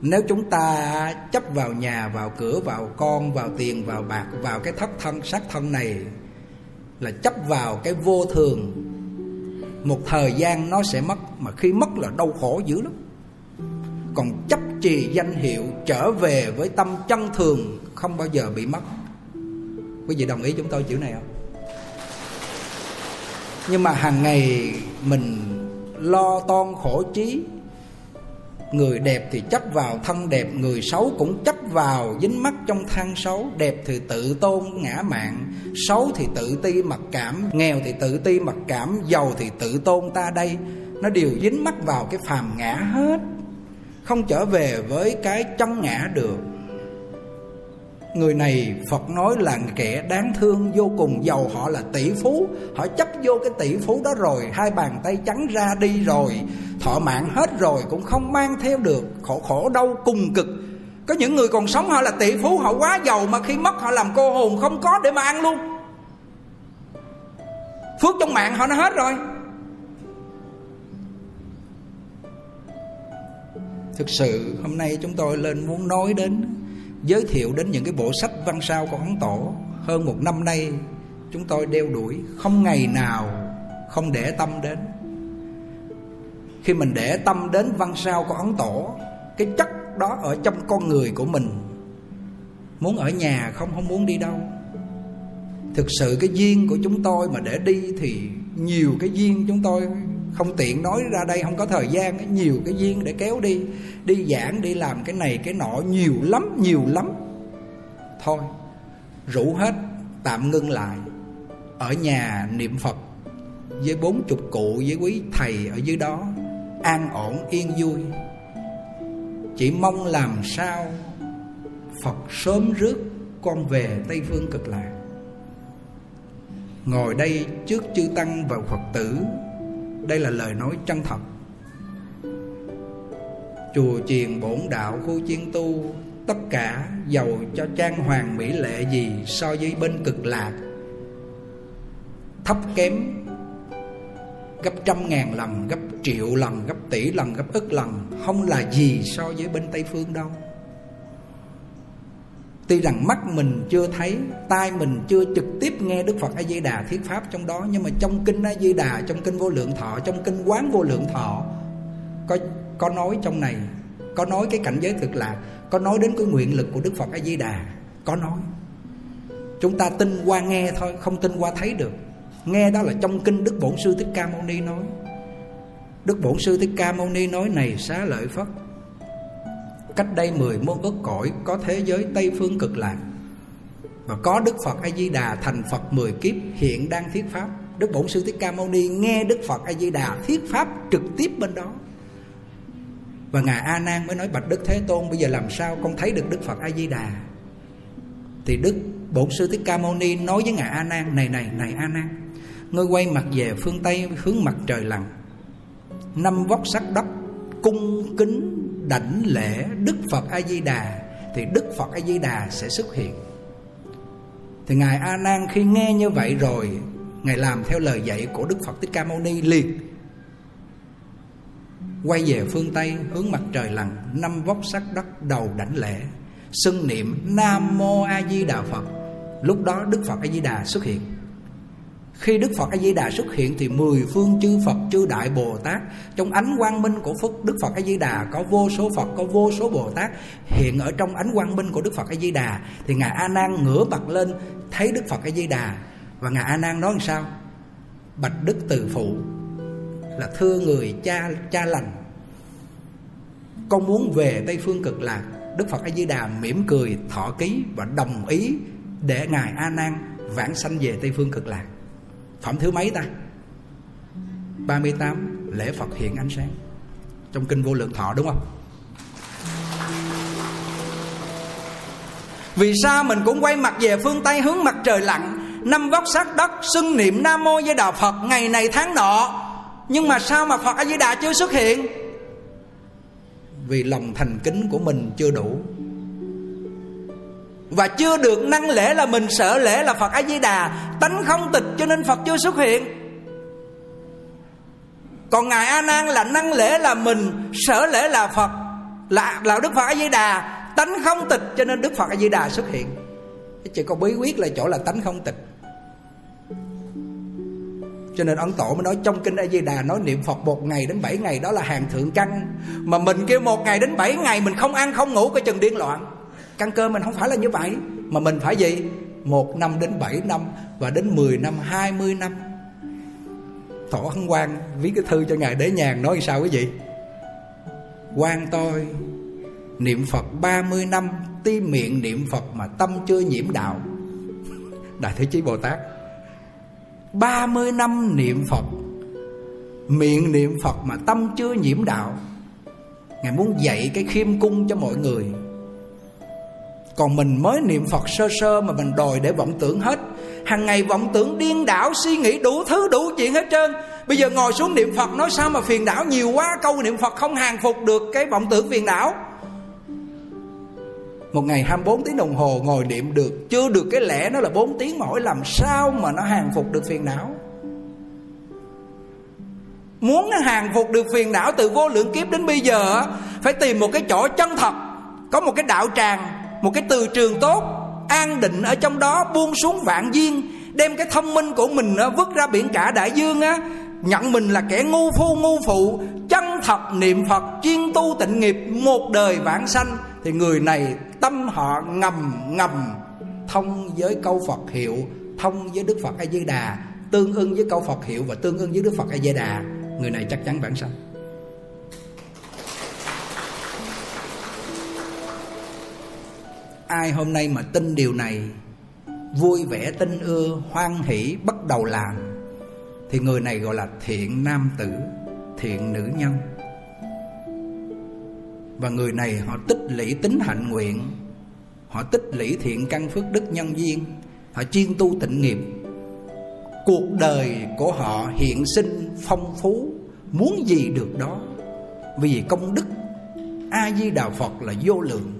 Nếu chúng ta chấp vào nhà, vào cửa, vào con, vào tiền, vào bạc, vào cái thất thân sát thân này, là chấp vào cái vô thường một thời gian nó sẽ mất, mà khi mất là đau khổ dữ lắm. Còn chấp trì danh hiệu trở về với tâm chân thường không bao giờ bị mất. Quý vị đồng ý chúng tôi chữ này không? Nhưng mà hàng ngày mình lo toan khổ trí. Người đẹp thì chấp vào, thân đẹp người xấu cũng chấp vào. Dính mắt trong than xấu, đẹp thì tự tôn ngã mạng xấu thì tự ti mặc cảm, nghèo thì tự ti mặc cảm, giàu thì tự tôn ta đây. Nó đều dính mắc vào cái phàm ngã hết. Không trở về với cái chân ngã được. Người này Phật nói là kẻ đáng thương, vô cùng giàu họ là tỷ phú. Họ chấp vô cái tỷ phú đó rồi, Hai bàn tay trắng ra đi rồi, Thọ mạng hết rồi cũng không mang theo được, Khổ khổ đau cùng cực. Có những người còn sống họ là tỷ phú, Họ quá giàu mà khi mất họ làm cô hồn Không có để mà ăn luôn. Phước trong mạng họ nó hết rồi. Thực sự, hôm nay chúng tôi lên muốn nói đến, giới thiệu đến những cái bộ sách văn sao của ấn tổ. Hơn một năm nay, chúng tôi đeo đuổi, không ngày nào không để tâm đến. Khi mình để tâm đến văn sao của ấn tổ, cái chất đó ở trong con người của mình. Muốn ở nhà không không muốn đi đâu. Thực sự cái duyên của chúng tôi mà để đi thì nhiều cái duyên chúng tôi không tiện nói ra đây, không có thời gian nhiều cái duyên để kéo đi. Đi giảng, đi làm cái này, cái nọ, nhiều lắm nhiều lắm. Thôi, rủ hết, tạm ngưng lại. Ở nhà niệm phật, với bốn chục cụ, với quý thầy ở dưới đó, an ổn, yên vui chỉ mong làm sao phật sớm rước con về tây phương cực lạc. Ngồi đây trước chư tăng và phật tử, đây là lời nói chân thật. Chùa chiền bổn đạo khu chiên tu, tất cả giàu cho trang hoàng mỹ lệ gì so với bên cực lạc, thấp kém gấp trăm ngàn lần, gấp triệu lần, gấp tỷ lần, gấp ức lần. Không là gì so với bên tây phương đâu. Tuy rằng mắt mình chưa thấy, Tai mình chưa trực tiếp nghe Đức Phật A-di-đà thuyết pháp trong đó, Nhưng mà trong kinh A-di-đà, Trong kinh vô lượng thọ, Trong kinh quán vô lượng thọ, Có có nói trong này, Có nói cái cảnh giới thực lạc Có nói đến cái nguyện lực của Đức Phật A-di-đà, Có nói. Chúng ta tin qua nghe thôi, Không tin qua thấy được. Nghe đó là trong kinh Đức Bổn Sư Thích Ca Mâu Ni nói. Đức Bổn Sư Thích Ca Mâu Ni nói này xá lợi Phất. Cách đây mười muôn ức cõi Có thế giới Tây Phương cực lạc. Và có Đức Phật A-di-đà thành Phật mười kiếp Hiện đang thuyết pháp. Đức Bổn Sư Thích Ca Mâu Ni nghe Đức Phật A-di-đà thuyết pháp trực tiếp bên đó. Và Ngài A Nan mới nói, Bạch Đức Thế Tôn, Bây giờ làm sao con thấy được Đức Phật A-di-đà? Thì Đức Bổn Sư Thích Ca Mâu Ni nói với Ngài A Nan, Này này này A Nan Ngươi quay mặt về phương Tây hướng mặt trời lặn Năm vóc sắc đất cung kính đảnh lễ Đức Phật A Di Đà thì Đức Phật A Di Đà sẽ xuất hiện. Thì ngài A Nan khi nghe như vậy rồi, ngài làm theo lời dạy của Đức Phật Thích Ca Mâu Ni liền quay về phương Tây hướng mặt trời lặn, năm vóc sắc đất đầu đảnh lễ, xưng niệm Nam Mô A Di Đà Phật. Lúc đó Đức Phật A Di Đà xuất hiện. Khi Đức Phật A Di Đà xuất hiện thì mười phương chư Phật, chư đại Bồ Tát, trong ánh quang minh của Phật Đức Phật A Di Đà có vô số Phật, có vô số Bồ Tát hiện ở trong ánh quang minh của Đức Phật A Di Đà. Thì ngài A Nan ngửa mặt lên, thấy Đức Phật A Di Đà. Và ngài A Nan nói làm sao? Bạch Đức Từ Phụ, là thưa người cha cha lành, con muốn về Tây phương cực lạc. Đức Phật A Di Đà mỉm cười, thọ ký và đồng ý để ngài A Nan vãng sanh về Tây phương cực lạc. Phẩm thứ mấy ta? 38 Lễ Phật hiện ánh sáng. Trong kinh vô lượng thọ đúng không? Vì sao mình cũng quay mặt về phương Tây hướng mặt trời lặn, Năm vóc sát đất, xưng niệm Nam Mô với Đạo Phật Ngày này tháng nọ? Nhưng mà sao mà Phật A Di Đà chưa xuất hiện? Vì lòng thành kính của mình chưa đủ và chưa được năng lễ là mình sợ lễ là Phật A Di Đà tánh không tịch cho nên Phật chưa xuất hiện. Còn ngài A Nan là năng lễ là mình sợ lễ là Phật, là là Đức Phật A Di Đà tánh không tịch cho nên Đức Phật A Di Đà xuất hiện. Chỉ có bí quyết là chỗ là tánh không tịch. Cho nên ấn tổ mới nói trong kinh A Di Đà nói niệm Phật một ngày đến bảy ngày đó là hàng thượng căn. Mà mình kêu một ngày đến bảy ngày mình không ăn không ngủ cái chừng điên loạn căn cơ mình không phải là như vậy. Mà mình phải gì? Một năm đến bảy năm và đến mười năm, hai mươi năm. Thọ hân quan viết cái thư cho ngài đế nhàn nói sao quý vị? Quan tôi, niệm phật ba mươi năm, ti miệng niệm phật mà tâm chưa nhiễm đạo. [LAUGHS] Đại thế chí bồ tát. Ba mươi năm niệm phật, miệng niệm phật mà tâm chưa nhiễm đạo. Ngài muốn dạy cái khiêm cung cho mọi người còn mình mới niệm phật sơ sơ mà mình đòi để vọng tưởng hết. Hàng ngày vọng tưởng điên đảo, suy nghĩ đủ thứ, đủ chuyện hết trơn. Bây giờ ngồi xuống niệm phật, nói sao mà phiền đảo? Nhiều quá, câu niệm phật không hàng phục được cái vọng tưởng phiền đảo. Một ngày 24 tiếng đồng hồ ngồi niệm được, Chưa được cái lẽ nó là 4 tiếng mỗi làm sao mà nó hàng phục được phiền não Muốn nó hàng phục được phiền não từ vô lượng kiếp đến bây giờ phải tìm một cái chỗ chân thật, có một cái đạo tràng một cái từ trường tốt, an định ở trong đó, buông xuống vạn duyên, đem cái thông minh của mình vứt ra biển cả đại dương á. Nhận mình là kẻ ngu phu, ngu phụ, chân thật niệm phật, chuyên tu tịnh nghiệp, một đời vãng sanh. Thì người này, tâm họ ngầm ngầm, thông với câu phật hiệu, thông với đức phật a di đà, tương ưng với câu phật hiệu và tương ưng với đức phật a di đà. Người này chắc chắn vãng sanh. Ai hôm nay mà tin điều này, vui vẻ tin ưa, hoan hỷ, bắt đầu làm, thì người này gọi là thiện nam tử, thiện nữ nhân. Và người này họ tích lũy tính hạnh nguyện, họ tích lũy thiện căn phước đức nhân duyên, họ chuyên tu tịnh nghiệp. Cuộc đời của họ hiện sinh phong phú, muốn gì được đó. Vì công đức a di đà phật là vô lượng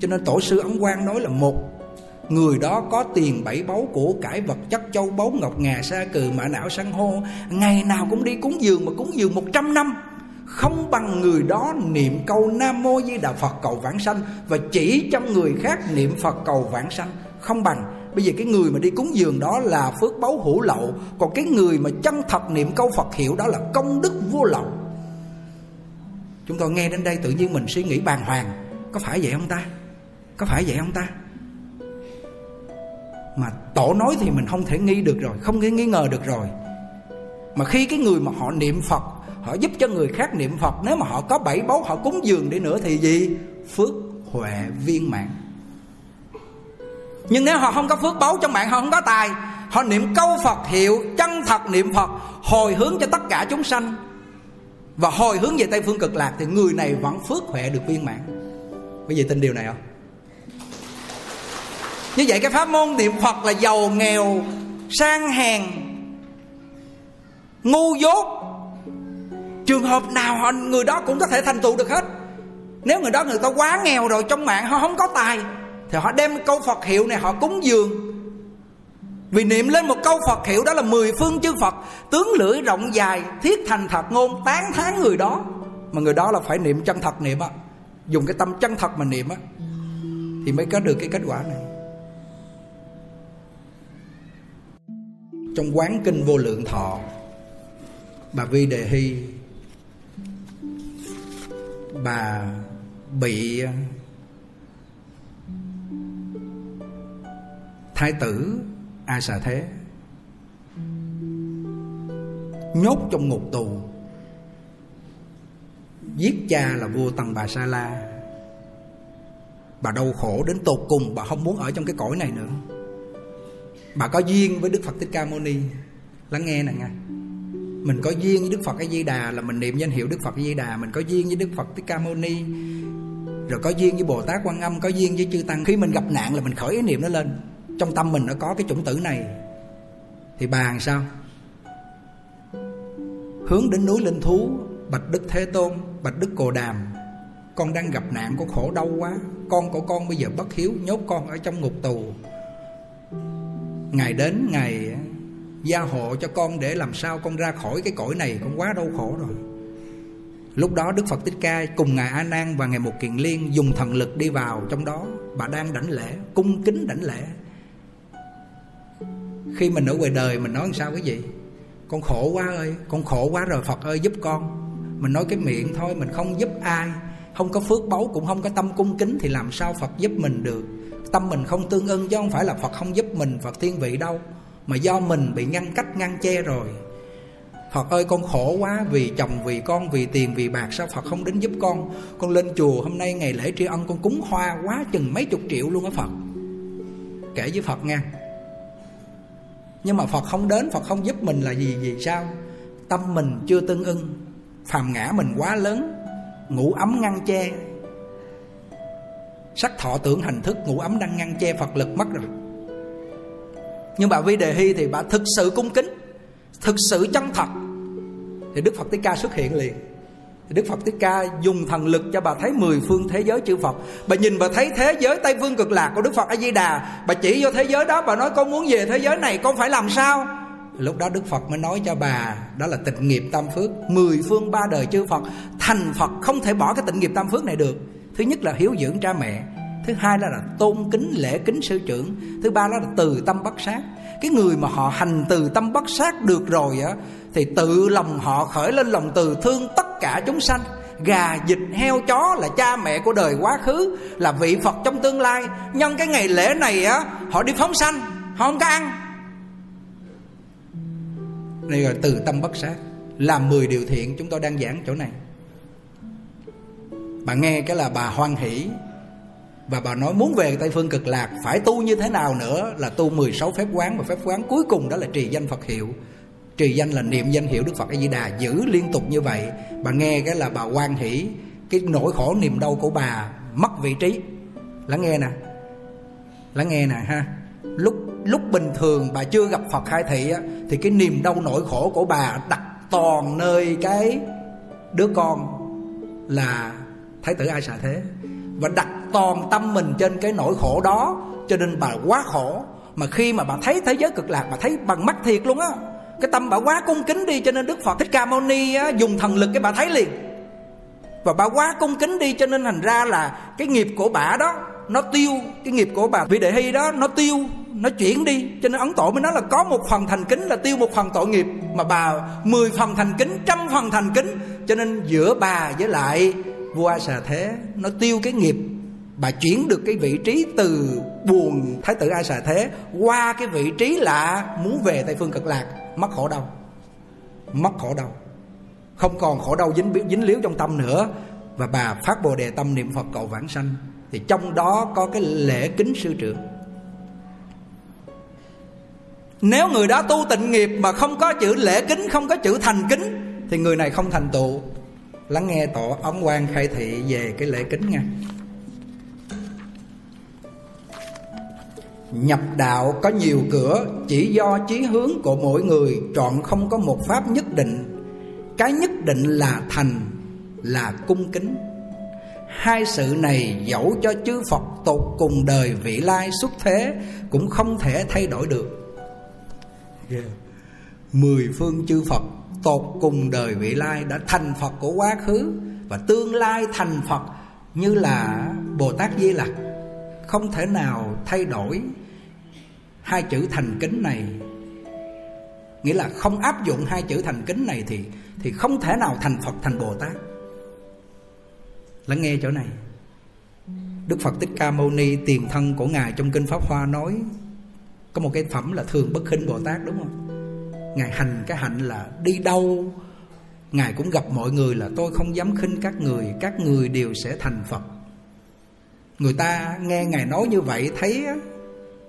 cho nên tổ sư ấn quang nói là một, Người đó có tiền bảy báu của cải vật chất châu báu ngọc ngà sa cừ mã não san hô, Ngày nào cũng đi cúng dường mà cúng dường một trăm năm. Không bằng người đó niệm câu Nam Mô Di Đà Phật cầu vãng sanh Và chỉ cho người khác niệm Phật cầu vãng sanh. Không bằng, Bây giờ cái người mà đi cúng dường đó là phước báu hữu lậu, Còn cái người mà chân thật niệm câu Phật hiệu đó là công đức vô lậu. Chúng tôi nghe đến đây tự nhiên mình suy nghĩ bàng hoàng, Có phải vậy không ta? Có phải vậy không ta? mà tổ nói thì mình không thể nghi được rồi, không thể nghi ngờ được rồi. Mà khi cái người mà họ niệm phật, họ giúp cho người khác niệm phật, nếu mà họ có bảy báu, họ cúng dường đi nữa thì gì? Phước huệ viên mãn. Nhưng nếu họ không có phước báu trong mạng, họ không có tài. Họ niệm câu phật hiệu, chân thật niệm phật, hồi hướng cho tất cả chúng sanh. Và hồi hướng về tây phương cực lạc thì người này vẫn phước huệ được viên mãn. Quý vị tin điều này không? Như vậy cái pháp môn niệm phật là giàu, nghèo, sang hèn, ngu dốt. Trường hợp nào họ người đó cũng có thể thành tựu được hết. Nếu người đó người ta quá nghèo rồi, trong mạng họ không có tài, thì họ đem câu phật hiệu này họ cúng dường. Vì niệm lên một câu Phật hiệu đó là mười phương chư Phật, Tướng lưỡi rộng dài, Thiết thành thật ngôn, tán thán người đó. Mà người đó là phải niệm chân thật niệm á. Dùng cái tâm chân thật mà niệm á, Thì mới có được cái kết quả này. Trong quán kinh vô lượng thọ. Bà vi đề hy bà bị à, thái tử a xà thế. Nhốt trong ngục tù. Giết cha là vua tần bà sa la. Bà đau khổ đến tột cùng bà không muốn ở trong cái cõi này nữa bà có duyên với đức phật thích ca mâu ni? Lắng nghe nè nghe mình có duyên với đức phật a di đà là mình niệm danh hiệu đức phật a di đà, mình có duyên với đức phật thích ca mâu ni. Rồi có duyên với bồ tát quan âm, có duyên với chư tăng. Khi mình gặp nạn là mình khởi ý niệm nó lên. Trong tâm mình nó có cái chủng tử này. Thì bà làm sao? Hướng đến núi linh thú, bạch đức thế tôn, bạch đức cồ đàm. Con đang gặp nạn, con khổ đau quá. Con của con bây giờ bất hiếu, nhốt con ở trong ngục tù. Ngày đến ngày gia hộ cho con để làm sao con ra khỏi cái cõi này, con quá đau khổ rồi. Lúc đó đức phật thích ca cùng ngài a nan và ngài một kiền liên dùng thần lực đi vào trong đó. Bà đang đảnh lễ, cung kính đảnh lễ. Khi mình ở ngoài đời, mình nói làm sao cái gì? Con khổ quá ơi, con khổ quá rồi, phật ơi giúp con. Mình nói cái miệng thôi, mình không giúp ai, không có phước báu, cũng không có tâm cung kính, thì làm sao phật giúp mình được? Tâm mình không tương ưng chứ không phải là phật không giúp mình, phật thiên vị đâu, mà do mình bị ngăn cách, ngăn che rồi. Phật ơi, con khổ quá, vì chồng, vì con, vì tiền, vì bạc, sao Phật không đến giúp con? Con lên chùa hôm nay ngày lễ tri ân, con cúng hoa quá chừng mấy chục triệu luôn á Phật. Kể với Phật nha. Nhưng mà Phật không đến, Phật không giúp mình là gì, vì sao? Tâm mình chưa tương ưng, Phàm ngã mình quá lớn, Ngủ ấm ngăn che sắc thọ tưởng hành thức ngủ ấm đang ngăn che phật lực mất rồi. Nhưng bà vi đề hy thì bà thực sự cung kính, thực sự chân thật. Thì đức phật thích ca xuất hiện liền. Thì đức phật thích ca dùng thần lực cho bà thấy mười phương thế giới chư phật. Bà nhìn bà thấy thế giới tây phương cực lạc của đức phật a di đà bà chỉ vô thế giới đó, bà nói, con muốn về thế giới này, con phải làm sao? Lúc đó đức phật mới nói cho bà, đó là tịnh nghiệp tam phước, mười phương ba đời chư phật. Thành phật không thể bỏ cái tịnh nghiệp tam phước này được thứ nhất là hiếu dưỡng cha mẹ. Thứ hai là, là tôn kính lễ kính sư trưởng. Thứ ba là từ tâm bất sát. Cái người mà họ hành từ tâm bất sát được rồi á thì tự lòng họ khởi lên lòng từ thương tất cả chúng sanh. Gà vịt heo chó là cha mẹ của đời quá khứ là vị phật trong tương lai. Nhân cái ngày lễ này á họ đi phóng sanh họ không có ăn. Đây là từ tâm bất sát. Làm 10 điều thiện chúng tôi đang giảng chỗ này bà nghe cái là bà hoan hỷ và bà nói muốn về Tây Phương cực lạc Phải tu như thế nào nữa Là tu 16 phép quán Và phép quán cuối cùng đó là trì danh Phật hiệu. Trì danh là niệm danh hiệu Đức Phật A-di-đà Giữ liên tục như vậy. Bà nghe cái là bà quan hỷ Cái nỗi khổ niềm đau của bà Mất vị trí. Lắng nghe nè Lắng nghe nè ha. Lúc lúc bình thường bà chưa gặp Phật khai thị á, Thì cái niềm đau nỗi khổ của bà Đặt toàn nơi cái Đứa con Là Thái tử Ai Xà Thế Và đặt toàn tâm mình trên cái nỗi khổ đó Cho nên bà quá khổ. Mà khi mà bà thấy thế giới cực lạc Bà thấy bằng mắt thiệt luôn á. Cái tâm bà quá cung kính đi cho nên đức phật thích ca mâu ni á, dùng thần lực cái bà thấy liền. Và bà quá cung kính đi cho nên thành ra là cái nghiệp của bà đó nó tiêu. Cái nghiệp của bà vị đệ hy đó nó tiêu nó chuyển đi. Cho nên ấn tổ mới nói là có một phần thành kính là tiêu một phần tội nghiệp mà bà mười phần thành kính trăm phần thành kính. Cho nên giữa bà với lại vua xà thế, nó tiêu cái nghiệp bà chuyển được cái vị trí từ buồn thái tử a xà thế qua cái vị trí là muốn về tây phương cực lạc, mất khổ đau. Mất khổ đau. Không còn khổ đau dính dính líu trong tâm nữa. Và bà phát bồ đề tâm niệm phật cầu vãng sanh. Thì trong đó có cái lễ kính sư trưởng. Nếu người đó tu tịnh nghiệp mà không có chữ lễ kính, không có chữ thành kính, thì người này không thành tựu lắng nghe tổ ống quan khai thị về cái lễ kính nha. Nhập đạo có nhiều cửa, chỉ do chí hướng của mỗi người chọn không có một pháp nhất định. Cái nhất định là thành, là cung kính. Hai sự này dẫu cho chư phật tột cùng đời vị lai xuất thế cũng không thể thay đổi được. Yeah mười phương chư phật tột cùng đời vị lai đã thành phật của quá khứ và tương lai thành phật như là bồ tát di lặc không thể nào thay đổi hai chữ thành kính này nghĩa là không áp dụng hai chữ thành kính này thì thì không thể nào thành Phật, thành Bồ Tát. Lắng nghe chỗ này. Đức Phật Thích Ca Mâu Ni, tiền thân của ngài trong kinh Pháp Hoa nói, có một cái phẩm là thường bất khinh Bồ Tát, đúng không? Ngài hành cái hạnh là đi đâu, Ngài cũng gặp mọi người là tôi không dám khinh các người Các người đều sẽ thành Phật. Người ta nghe Ngài nói như vậy Thấy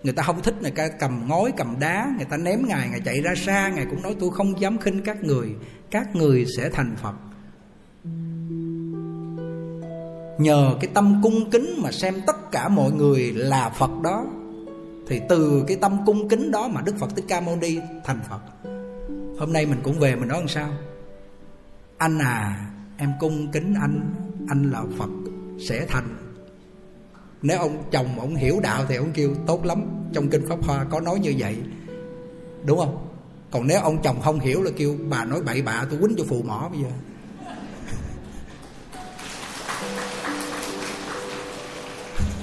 Người ta không thích, người ta cầm ngói, cầm đá, Người ta ném Ngài Ngài chạy ra xa, Ngài cũng nói tôi không dám khinh các người Các người sẽ thành Phật. Nhờ cái tâm cung kính mà xem tất cả mọi người là Phật đó thì từ cái tâm cung kính đó mà Đức Phật Thích Ca Mâu Ni thành Phật. Hôm nay mình cũng về mình nói làm sao? Anh à em cung kính anh Anh là Phật sẽ thành. Nếu ông chồng ông hiểu đạo thì ông kêu, tốt lắm, trong kinh pháp hoa có nói như vậy. Đúng không? Còn nếu ông chồng không hiểu là kêu, bà nói bậy bạ, tôi quýnh cho phù mỏ bây giờ.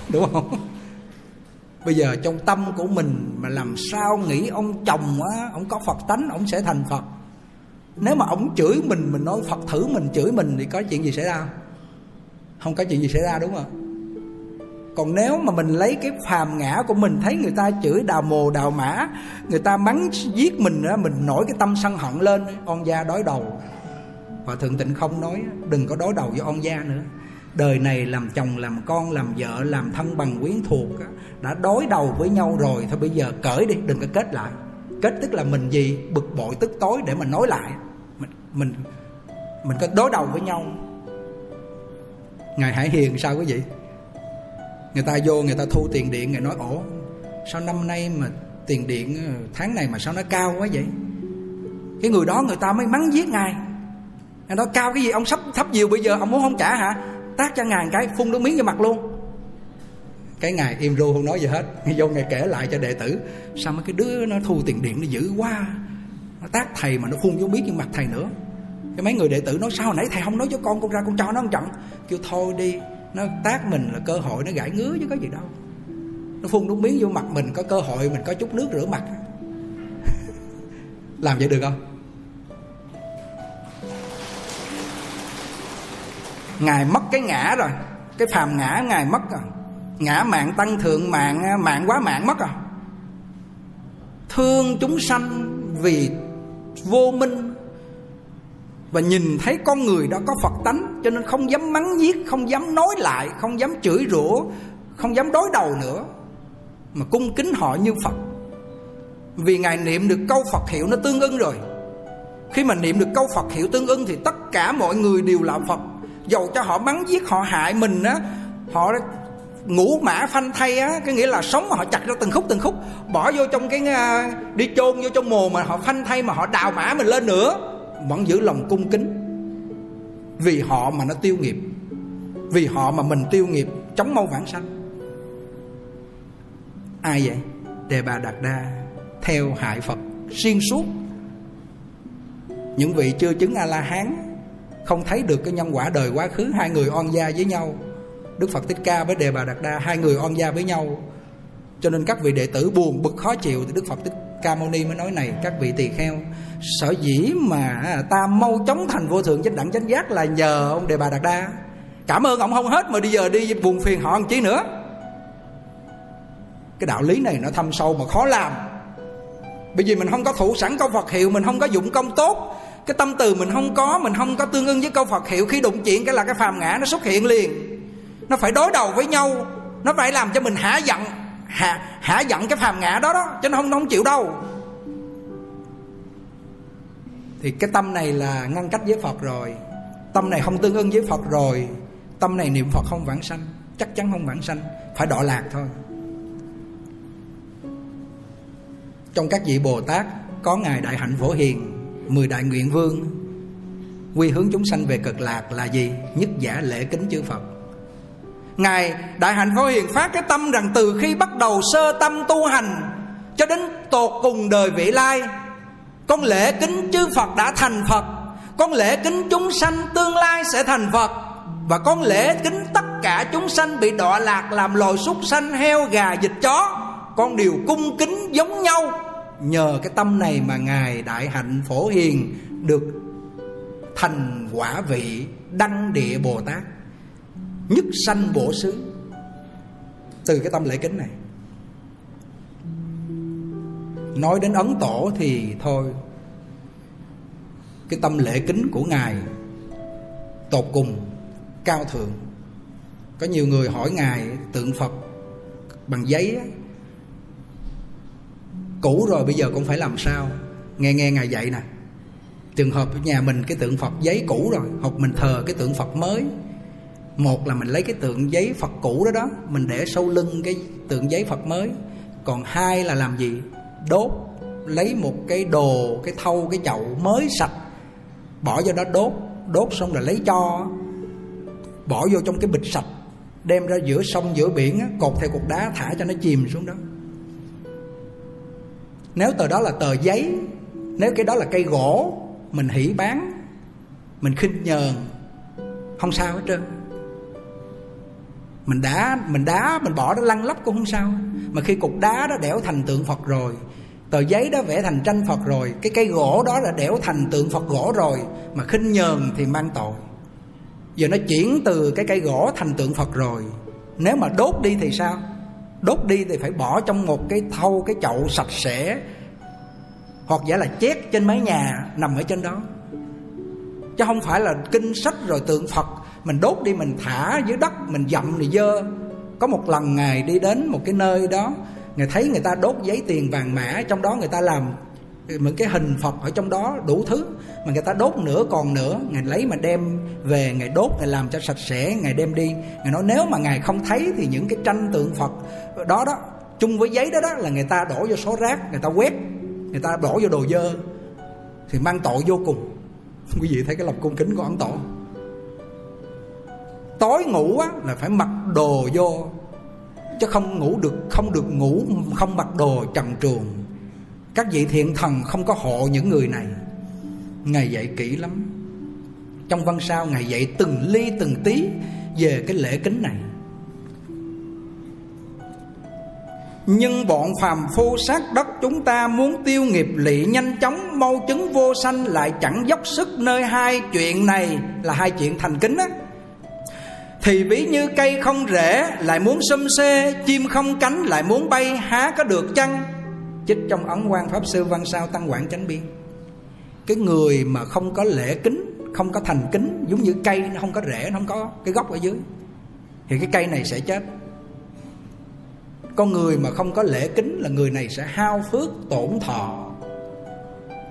[LAUGHS] Đúng không? Bây giờ trong tâm của mình mà làm sao nghĩ ông chồng á ông có phật tánh, ông sẽ thành phật. Nếu mà ông chửi mình mình nói phật thử mình, chửi mình thì có chuyện gì xảy ra? Không có chuyện gì xảy ra đúng không còn nếu mà mình lấy cái phàm ngã của mình, thấy người ta chửi đào mồ, đào mã, người ta mắng giết mình đó mình nổi cái tâm sân hận lên on gia đối đầu. Và thượng tịnh không nói, đừng có đối đầu với on gia nữa đời này làm chồng, làm con, làm vợ, làm thân bằng quyến thuộc đã đối đầu với nhau rồi, thôi bây giờ cởi đi, đừng có kết lại. Kết tức là mình gì? Bực bội, tức tối để mình nói lại. Mình mình mình có đối đầu với nhau. Ngài hải hiền sao quý vị? Người ta vô, người ta thu tiền điện người nói ổ sao năm nay mà tiền điện ờ, tháng này mà sao nó cao quá vậy? Cái người đó người ta mới mắng giết ngài. Ngài nói, cao cái gì? Ông sắp, thấp nhiều bây giờ, ông muốn không trả hả? Tác cho ngài cái, phun nước miếng vào mặt luôn. Cái ngài im ru không nói gì hết, [LAUGHS] vô ngài kể lại cho đệ tử. Sao mấy cái đứa nó thu tiền điện nó dữ quá. Nó tác thầy mà nó phun vô biết như mặt thầy nữa. Cái mấy người đệ tử nói, sao nãy thầy không nói cho con con ra con cho nó không trận? Kêu, thôi đi. Nó tác mình là cơ hội nó gãi ngứa chứ có gì đâu. Nó phun nước miếng vô mặt mình, có cơ hội mình có chút nước rửa mặt. [LAUGHS] Làm vậy được không? Ngài mất cái ngã rồi cái phàm ngã ngài mất rồi ngã mạng tăng thượng mạng mạng quá mạng mất rồi thương chúng sanh vì vô minh và nhìn thấy con người đó có Phật tánh cho nên không dám mắng giết, không dám nói lại, không dám chửi rủa, không dám đối đầu nữa mà cung kính họ như Phật. Vì ngài niệm được câu Phật hiệu nó tương ưng rồi. Khi mà niệm được câu Phật hiệu tương ưng thì tất cả mọi người đều là Phật. Dầu cho họ mắng giết, họ hại mình á, họ ngũ mã phanh thay á cái nghĩa là sống mà họ chặt ra từng khúc từng khúc. Bỏ vô trong cái à, đi chôn vô trong mồ mà họ phanh thay mà họ đào mã mình lên nữa. Vẫn giữ lòng cung kính. Vì họ mà nó tiêu nghiệp. Vì họ mà mình tiêu nghiệp chống mau vãng sanh. Ai vậy? Đề bà đạt đa theo hại phật xuyên suốt. Những vị chưa chứng a la hán không thấy được cái nhân quả đời quá khứ hai người on gia với nhau. Đức phật thích ca với đề bà đạt đa, hai người on gia với nhau. Cho nên các vị đệ tử buồn bực khó chịu thì đức phật thích ca mâu ni mới nói này, các vị tỳ kheo, sở dĩ mà à, ta mau chóng thành vô thượng chánh đẳng chánh giác là nhờ ông đề bà đạt đa. Cảm ơn ông, không hết mà bây giờ đi buồn phiền họ một chí nữa. Cái đạo lý này nó thâm sâu mà khó làm. Bởi vì mình không có thủ sẵn câu phật hiệu, mình không có dụng công tốt cái tâm từ mình không có mình không có tương ưng với câu phật hiệu. Khi đụng chuyện cái là cái phàm ngã nó xuất hiện liền. Nó phải đối đầu với nhau. Nó phải làm cho mình hả giận hả, hả giận cái phàm ngã đó đó chứ nó không nó không chịu đâu. Thì cái tâm này là ngăn cách với Phật rồi. Tâm này không tương ưng với Phật rồi. Tâm này niệm Phật không vãng sanh. Chắc chắn không vãng sanh. Phải đọa lạc thôi. Trong các vị Bồ Tát có ngài Đại Hạnh Phổ Hiền mười đại nguyện vương. Quy hướng chúng sanh về cực lạc là gì? Nhất giả lễ kính chư Phật. Ngài Đại Hạnh Phổ Hiền phát cái tâm rằng từ khi bắt đầu sơ tâm tu hành Cho đến tột cùng đời vị lai, Con lễ kính chư Phật đã thành Phật, Con lễ kính chúng sanh tương lai sẽ thành Phật, Và con lễ kính tất cả chúng sanh bị đọa lạc làm loài súc sanh, heo gà, vịt chó, Con đều cung kính giống nhau. Nhờ cái tâm này mà Ngài Đại Hạnh Phổ Hiền được thành quả vị đăng địa Bồ Tát, nhất sanh bổ xứ. Từ cái tâm lễ kính này. Nói đến ấn tổ thì thôi. Cái tâm lễ kính của ngài tột cùng, cao thượng. Có nhiều người hỏi ngài tượng phật bằng giấy cũ rồi, bây giờ con phải làm sao? Nghe nghe ngài dạy nè. Trường hợp nhà mình cái tượng phật giấy cũ rồi hoặc mình thờ cái tượng phật mới. Một là mình lấy cái tượng giấy phật cũ đó đó, mình để sau lưng cái tượng giấy phật mới. Còn hai là làm gì? Đốt, lấy một cái đồ, cái thau, cái chậu mới sạch. Bỏ vô đó đốt đốt xong rồi lấy cho. Bỏ vô trong cái bịch sạch, đem ra giữa sông, giữa biển cột theo cục đá thả cho nó chìm xuống đó nếu tờ đó là tờ giấy, nếu cái đó là cây gỗ, mình hỉ bán, mình khinh nhờn, không sao hết trơn. Mình đá mình đá, mình bỏ nó lăn lóc cũng không sao. Mà khi cục đá đó đẽo thành tượng phật rồi, tờ giấy đó vẽ thành tranh phật rồi, cái cây gỗ đó là đẽo thành tượng phật gỗ rồi, mà khinh nhờn thì mang tội. Giờ nó chuyển từ cái cây gỗ thành tượng phật rồi. Nếu mà đốt đi thì sao? Đốt đi thì phải bỏ trong một cái thau, cái chậu sạch sẽ, hoặc giả là chét trên mái nhà nằm ở trên đó. Chứ không phải là kinh sách rồi tượng phật, mình đốt đi mình thả dưới đất, mình dậm thì dơ. Có một lần ngài đi đến một cái nơi đó, ngài thấy người ta đốt giấy tiền vàng mã, trong đó người ta làm những cái hình phật ở trong đó đủ thứ mà người ta đốt nữa còn nữa ngài lấy mà đem về ngài đốt ngài làm cho sạch sẽ ngài đem đi. Ngài nói nếu mà ngài không thấy thì những cái tranh tượng phật đó đó chung với giấy đó đó là người ta đổ vô số rác người ta quét người ta đổ vô đồ dơ thì mang tội vô cùng. [LAUGHS] Quý vị thấy cái lòng cung kính của ấn tổ. Tối ngủ á, là phải mặc đồ vô chứ không ngủ được không được ngủ không mặc đồ trần truồng các vị thiện thần không có hộ những người này. Ngài dạy kỹ lắm. Trong văn sao ngài dạy từng ly từng tí về cái lễ kính này. Nhưng bọn phàm phu sát đất chúng ta muốn tiêu nghiệp lị nhanh chóng, Mau chứng vô sanh lại chẳng dốc sức nơi hai chuyện này Là hai chuyện thành kính á. Thì ví như cây không rễ, lại muốn xâm xê Chim không cánh, lại muốn bay, há có được chăng? Chích trong ấn quan Pháp Sư Văn Sao Tăng quản Chánh Biên. Cái người mà không có lễ kính, Không có thành kính, Giống như cây, nó không có rễ, Nó không có cái gốc ở dưới, Thì cái cây này sẽ chết. Con người mà không có lễ kính là người này sẽ hao phước tổn thọ.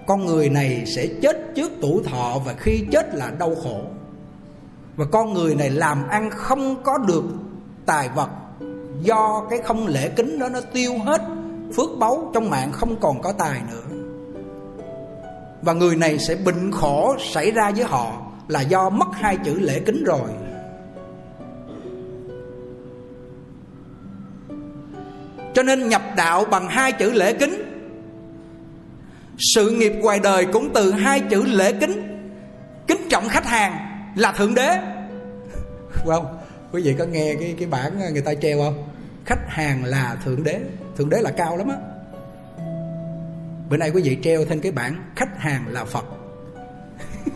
Con người này sẽ chết trước tuổi thọ và khi chết là đau khổ. Và con người này làm ăn không có được tài vật do cái không lễ kính đó nó tiêu hết phước báu trong mạng không còn có tài nữa. Và người này sẽ bệnh khổ xảy ra với họ là do mất hai chữ lễ kính rồi. Cho nên nhập đạo bằng hai chữ lễ kính. Sự nghiệp ngoài đời cũng từ hai chữ lễ kính. Kính trọng khách hàng là thượng đế. Không, quý vị có nghe cái cái bản người ta treo không? Khách hàng là thượng đế thượng đế là cao lắm á. Bữa nay quý vị treo thêm cái bảng khách hàng là phật. [LAUGHS]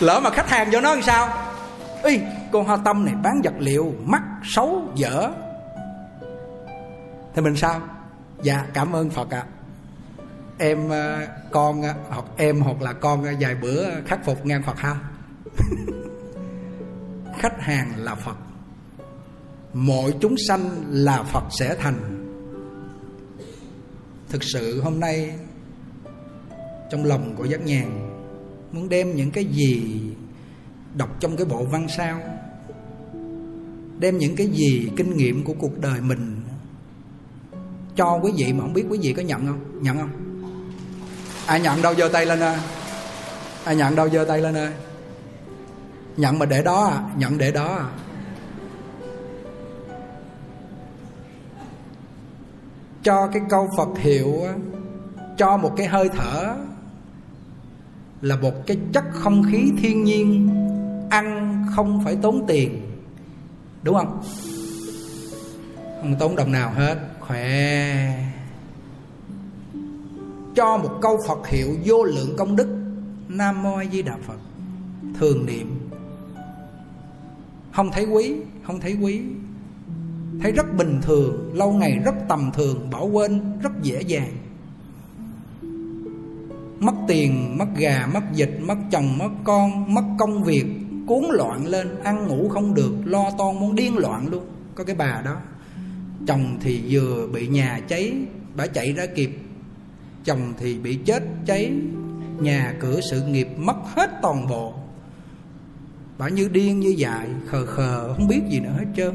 Lỡ mà khách hàng cho nó làm sao? Ý, con hoa tâm này bán vật liệu mắc xấu dở. Thì mình sao? Dạ cảm ơn phật ạ. À. em ờ, con ờ, hoặc em hoặc là con ờ, vài bữa khắc phục ngang phật ha. [LAUGHS] Khách hàng là phật mọi chúng sanh là phật sẽ thành. Thực sự hôm nay, trong lòng của giác nhàn, muốn đem những cái gì đọc trong cái bộ văn sao, đem những cái gì kinh nghiệm của cuộc đời mình cho quý vị mà không biết quý vị có nhận không? Nhận không? Ai nhận đâu, giơ tay lên ơi. Ai nhận đâu, giơ tay lên ơi. Nhận mà để đó à nhận để đó à. Cho cái câu phật hiệu cho một cái hơi thở, là một cái chất không khí thiên nhiên, ăn không phải tốn tiền, đúng không? Không tốn đồng nào hết, khỏe. Cho một câu phật hiệu vô lượng công đức, nam mô a di đà phật, thường niệm. Không thấy quý, không thấy quý thấy rất bình thường, lâu ngày rất tầm thường, bỏ quên, rất dễ dàng. Mất tiền, mất gà, mất dịch mất chồng, mất con, mất công việc, cuốn loạn lên, ăn ngủ không được, lo toan, muốn điên loạn luôn. Có cái bà đó, chồng thì vừa bị nhà cháy, bà chạy ra kịp. Chồng thì bị chết cháy, nhà cửa sự nghiệp mất hết toàn bộ. Bà như điên như dại, khờ khờ, không biết gì nữa hết trơn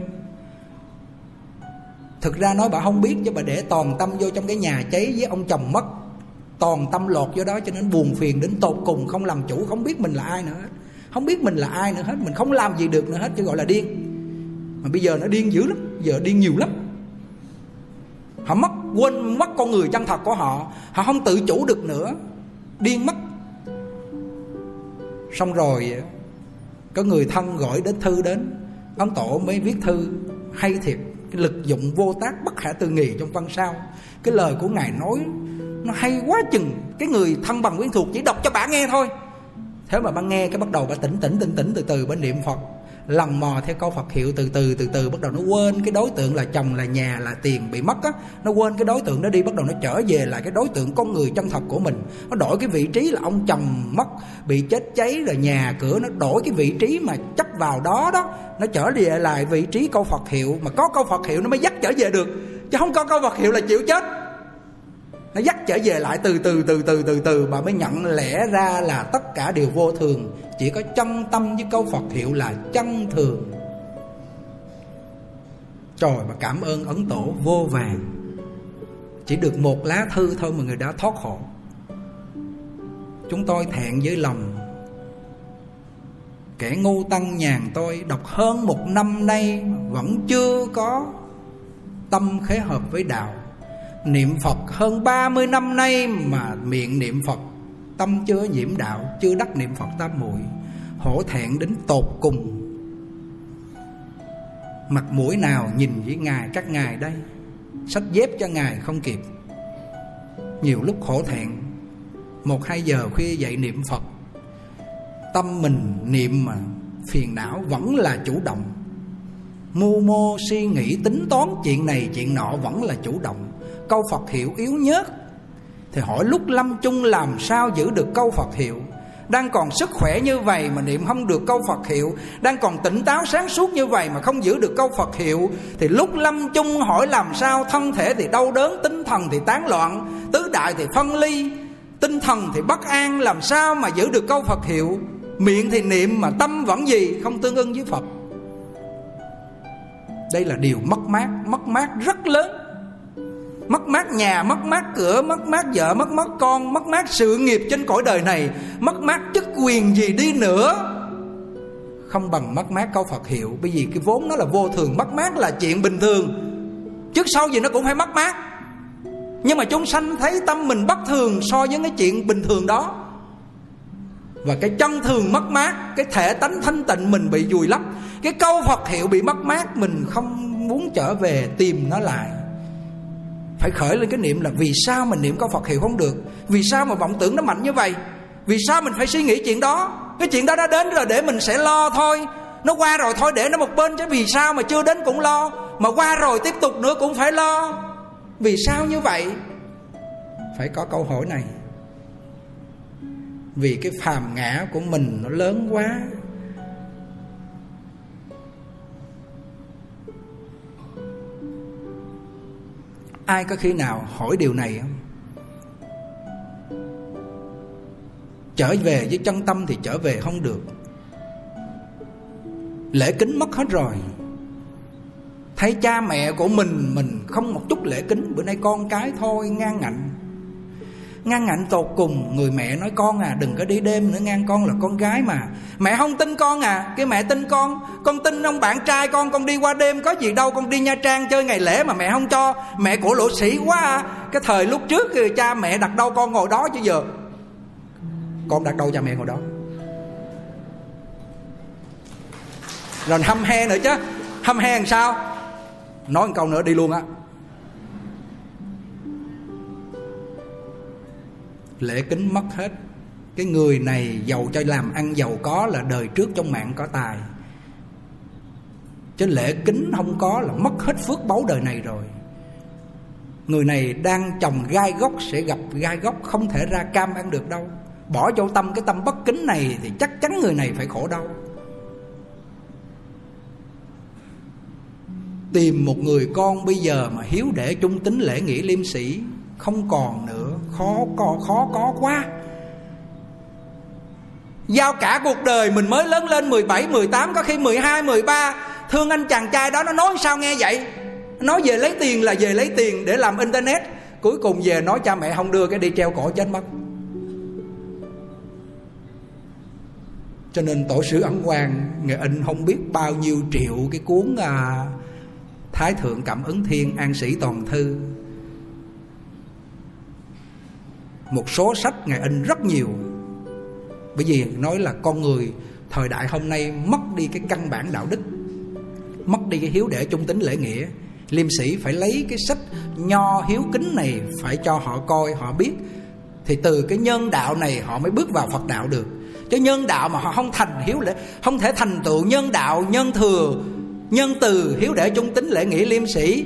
thực ra nói bà không biết chứ bà để toàn tâm vô trong cái nhà cháy với ông chồng mất, toàn tâm lột vô đó cho nên buồn phiền đến tột cùng không làm chủ, không biết mình là ai nữa không biết mình là ai nữa hết, mình không làm gì được nữa hết, chứ gọi là điên. Mà bây giờ nó điên dữ lắm, giờ điên nhiều lắm. Họ mất, quên mất con người chân thật của họ họ không tự chủ được nữa, điên mất. Xong rồi, có người thân gọi đến thư đến, ông tổ mới viết thư, hay thiệt cái lực dụng vô tác bất khả tư nghị trong văn sao. Cái lời của ngài nói, nó hay quá chừng. Cái người thân bằng quyến thuộc chỉ đọc cho bà nghe thôi. Thế mà bà nghe cái bắt đầu bà tỉnh tỉnh tỉnh tỉnh từ từ, bà niệm phật lần mò theo câu Phật hiệu từ từ từ từ, bắt đầu nó quên cái đối tượng là chồng, là nhà, là tiền bị mất á. Nó quên cái đối tượng đó đi, bắt đầu nó trở về lại cái đối tượng con người chân thật của mình. Nó đổi cái vị trí là ông chồng mất, bị chết cháy, rồi nhà cửa, nó đổi cái vị trí mà chấp vào đó đó. Nó trở về lại vị trí câu Phật hiệu, mà có câu Phật hiệu nó mới dắt trở về được, chứ không có câu Phật hiệu là chịu chết nó dắt trở về lại từ từ từ từ từ từ bà mới nhận lẽ ra là tất cả đều vô thường. Chỉ có chân tâm với câu phật hiệu là chân thường. Trời mà cảm ơn ấn tổ vô vàng. Chỉ được một lá thư thôi mà người đã thoát khổ chúng tôi thẹn với lòng. Kẻ ngu tăng nhàn tôi đọc hơn một năm nay vẫn chưa có tâm khế hợp với đạo. Niệm Phật hơn 30 năm nay Mà miệng niệm Phật, Tâm chưa nhiễm đạo Chưa đắc niệm Phật tam muội, Hổ thẹn đến tột cùng. Mặt mũi nào nhìn với Ngài, các Ngài đây? Sách dép cho Ngài không kịp. Nhiều lúc hổ thẹn, Một hai giờ khuya dậy niệm Phật. Tâm mình niệm mà phiền não vẫn là chủ động. Mưu mô suy nghĩ tính toán chuyện này chuyện nọ vẫn là chủ động. Câu Phật hiệu yếu nhất Thì hỏi lúc lâm chung làm sao giữ được câu Phật hiệu? Đang còn sức khỏe như vậy mà niệm không được câu Phật hiệu Đang còn tỉnh táo sáng suốt như vậy mà không giữ được câu Phật hiệu Thì lúc lâm chung hỏi làm sao Thân thể thì đau đớn, tinh thần thì tán loạn Tứ đại thì phân ly Tinh thần thì bất an Làm sao mà giữ được câu Phật hiệu? Miệng thì niệm mà tâm vẫn gì Không tương ưng với Phật. Đây là điều mất mát Mất mát rất lớn. Mất mát nhà, mất mát cửa, mất mát vợ, mất mát con Mất mát sự nghiệp trên cõi đời này Mất mát chức quyền gì đi nữa. Không bằng mất mát câu Phật hiệu Bởi vì cái vốn nó là vô thường Mất mát là chuyện bình thường. Trước sau gì nó cũng phải mất mát. Nhưng mà chúng sanh thấy tâm mình bất thường So với cái chuyện bình thường đó. Và cái chân thường mất mát cái thể tánh thanh tịnh mình bị vùi lấp cái câu phật hiệu bị mất mát mình không muốn trở về tìm nó lại phải khởi lên cái niệm là vì sao mình niệm có Phật hiệu không được? Vì sao mà vọng tưởng nó mạnh như vậy? Vì sao mình phải suy nghĩ chuyện đó? Cái chuyện đó đã đến rồi để mình sẽ lo thôi. Nó qua rồi thôi để nó một bên Chứ vì sao mà chưa đến cũng lo. Mà qua rồi tiếp tục nữa cũng phải lo. Vì sao như vậy? Phải có câu hỏi này. Vì cái phàm ngã của mình nó lớn quá ai có khi nào hỏi điều này không? Trở về với chân tâm thì trở về không được. Lễ kính mất hết rồi. Thấy cha mẹ của mình mình không một chút lễ kính. Bữa nay con cái thôi, ngang ngạnh ngăn ngạnh tột cùng, người mẹ nói, con à đừng có đi đêm nữa ngang, con là con gái mà. Mẹ không tin con à. Cái mẹ tin con. Con tin ông bạn trai con con đi qua đêm, có gì đâu, con đi nha trang chơi ngày lễ mà mẹ không cho. Mẹ của lỗ sĩ quá à. Cái thời lúc trước thì cha mẹ đặt đâu con ngồi đó chứ giờ. Con đặt đâu cha mẹ ngồi đó? Rồi hâm he nữa chứ. Hâm he làm sao? Nói một câu nữa đi luôn á. Lễ kính mất hết. Cái người này giàu cho làm ăn giàu có là đời trước trong mạng có tài. Chứ lễ kính không có là mất hết phước báu đời này rồi. Người này đang trồng gai gốc sẽ gặp gai gốc không thể ra cam ăn được đâu. Bỏ vô tâm cái tâm bất kính này thì chắc chắn người này phải khổ đau. Tìm một người con bây giờ mà hiếu để trung tính lễ nghĩa liêm sĩ không còn nữa khó có khó có quá. Giao cả cuộc đời mình mới lớn lên 17, 18 Có khi 12, 13 Thương anh chàng trai đó nó nói sao nghe vậy? Nói về lấy tiền là về lấy tiền Để làm internet. Cuối cùng về nói cha mẹ không đưa cái đi treo cổ chết mất. Cho nên tổ sứ Ấn Quang Nghệ in không biết bao nhiêu triệu Cái cuốn à, Thái Thượng Cảm ứng Thiên An Sĩ Toàn Thư một số sách ngài in rất nhiều. Bởi vì nói là con người thời đại hôm nay mất đi cái căn bản đạo đức, mất đi cái hiếu để trung tính lễ nghĩa. Liêm sĩ phải lấy cái sách nho hiếu kính này phải cho họ coi, họ biết. Thì từ cái nhân đạo này họ mới bước vào phật đạo được. Chứ nhân đạo mà họ không thành hiếu lễ, không thể thành tựu nhân đạo, nhân thừa, nhân từ, hiếu để trung tính lễ nghĩa liêm sĩ,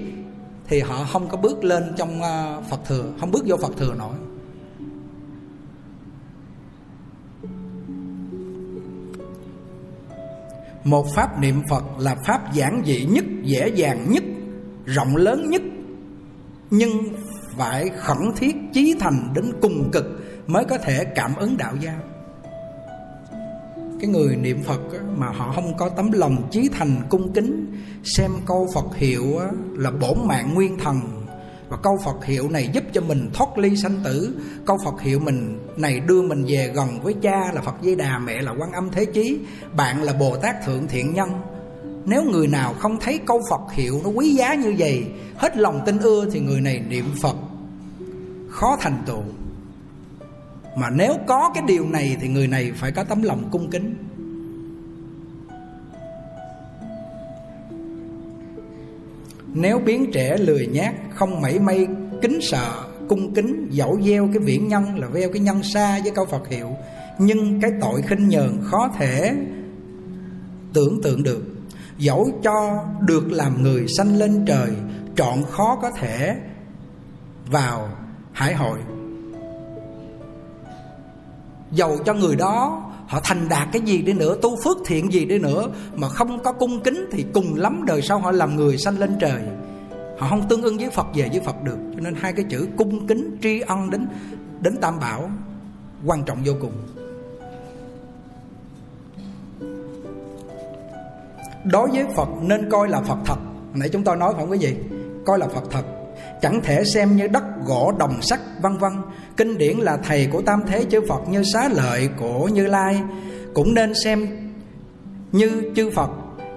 thì họ không có bước lên trong ờ, phật thừa, không bước vô phật thừa nổi. Một pháp niệm phật là pháp giản dị nhất, dễ dàng nhất, rộng lớn nhất. Nhưng phải khẩn thiết, chí thành đến cùng cực mới có thể cảm ứng đạo giao cái người niệm phật mà họ không có tấm lòng chí thành, cung kính, xem câu phật hiệu là bổn mạng nguyên thần và câu Phật hiệu này giúp cho mình thoát ly sanh tử. Câu Phật hiệu mình này đưa mình về gần với cha là Phật Di Đà, Mẹ là quan âm Thế Chí, Bạn là Bồ Tát Thượng Thiện Nhân. Nếu người nào không thấy câu Phật hiệu nó quý giá như vậy, Hết lòng tin ưa thì người này niệm Phật. Khó thành tựu. Mà nếu có cái điều này thì người này phải có tấm lòng cung kính. Nếu biến trẻ lười nhát, không mảy may, kính sợ, cung kính, dẫu gieo cái viễn nhân là gieo cái nhân xa với câu phật hiệu, nhưng cái tội khinh nhờn khó thể tưởng tượng được. Dẫu cho được làm người sanh lên trời trọn khó có thể vào hải hội. Dầu cho người đó họ thành đạt cái gì đi nữa, tu phước thiện gì đi nữa mà không có cung kính thì cùng lắm đời sau họ làm người sanh lên trời. Họ không tương ưng với phật về với phật được, cho nên hai cái chữ cung kính, tri ân đến đến tam bảo quan trọng vô cùng. Đối với phật nên coi là phật thật. Nãy chúng tôi nói phải không quý vị coi là phật thật. Chẳng thể xem như đất, gỗ, đồng, sắt, vân vân kinh điển là thầy của tam thế chư phật như xá lợi của như lai. Cũng nên xem như chư phật,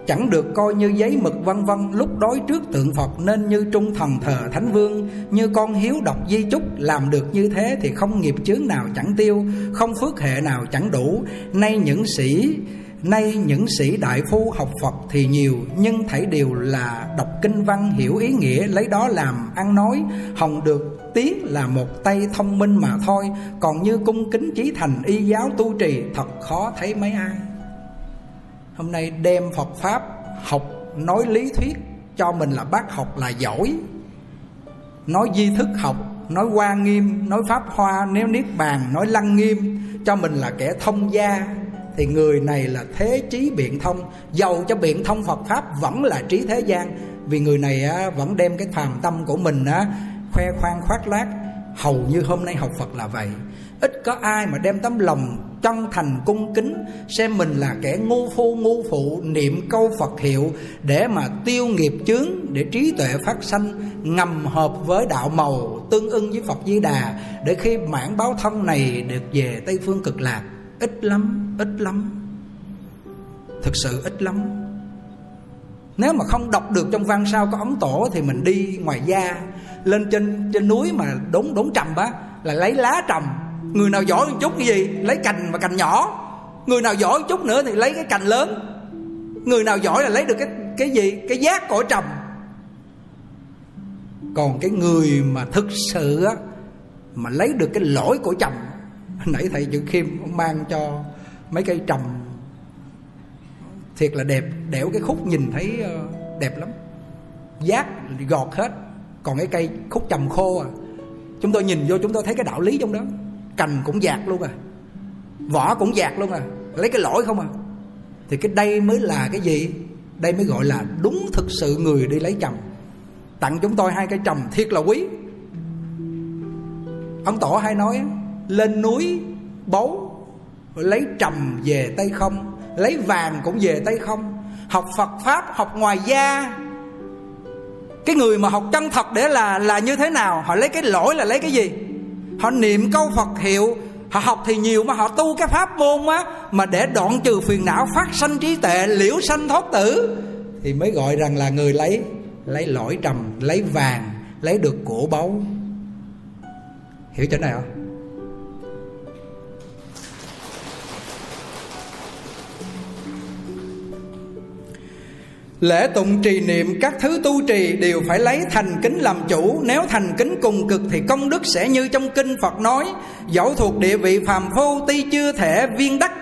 chẳng được coi như giấy mực vân vân. Lúc đối trước tượng phật nên như trung thần thờ thánh vương, như con hiếu đọc di chúc. Làm được như thế thì không nghiệp chướng nào chẳng tiêu, không phước hệ nào chẳng đủ. Nay những sĩ, Nay những sĩ đại phu học Phật thì nhiều, Nhưng thảy đều là đọc kinh văn hiểu ý nghĩa, Lấy đó làm ăn nói. Hồng được tiếng là một tay thông minh mà thôi Còn như cung kính chí thành y giáo tu trì Thật khó thấy mấy ai. Hôm nay đem Phật Pháp học nói lý thuyết Cho mình là bác học là giỏi. Nói di thức học Nói hoa nghiêm Nói pháp hoa Nếu niết bàn Nói lăng nghiêm Cho mình là kẻ thông gia. Thì người này là thế trí biện thông giàu cho biện thông Phật pháp vẫn là trí thế gian. Vì người này á, vẫn đem cái phàm tâm của mình á, khoe khoang khoác lác. Hầu như hôm nay học Phật là vậy. Ít có ai mà đem tấm lòng chân thành cung kính, xem mình là kẻ ngu phu, ngu phụ, niệm câu Phật hiệu để mà tiêu nghiệp chướng, để trí tuệ phát sanh, ngầm hợp với đạo màu tương ưng với Phật Di Đà, để khi mãn báo thân này được về Tây phương cực lạc. Ít lắm ít lắm. Thực sự ít lắm. Nếu mà không đọc được trong văn sao có ống tổ thì mình đi ngoài da lên trên trên núi mà đốn đốn trầm á, là lấy lá trầm. Người nào giỏi một chút cái gì, lấy cành mà cành nhỏ. Người nào giỏi một chút nữa thì lấy cái cành lớn. Người nào giỏi là lấy được cái cái gì? Cái giác cỏ trầm. Còn cái người mà thực sự á, mà lấy được cái lỗi của trầm, nãy thầy chữ khiêm ông mang cho mấy cây trầm. Thiệt là đẹp đẽo cái khúc nhìn thấy ờ, đẹp lắm. Giác gọt hết còn cái cây khúc trầm khô à chúng tôi nhìn vô chúng tôi thấy cái đạo lý trong đó. Cành cũng dạt luôn à vỏ cũng dạt luôn à lấy cái lỗi không à. Thì cái đây mới là cái gì? Đây mới gọi là đúng thực sự người đi lấy trầm. Tặng chúng tôi hai cây trầm thiệt là quý. Ông tổ hay nói, lên núi báu lấy trầm về tay không, lấy vàng cũng về tay không. Học phật pháp, học ngoài da cái người mà học chân thật để là là như thế nào? Họ lấy cái lỗi là lấy cái gì? Họ niệm câu phật hiệu, họ học thì nhiều mà họ tu cái pháp môn á, mà để đoạn trừ phiền não, phát sanh trí tệ, liễu sanh thoát tử, thì mới gọi rằng là người lấy lấy lỗi trầm, lấy vàng, lấy được cổ báu. Hiểu chỗ này không? Lễ tụng trì niệm, các thứ tu trì đều phải lấy thành kính làm chủ. Nếu thành kính cùng cực thì công đức sẽ như trong kinh Phật nói, Dẫu thuộc địa vị phàm phu, tuy chưa thể viên đắc,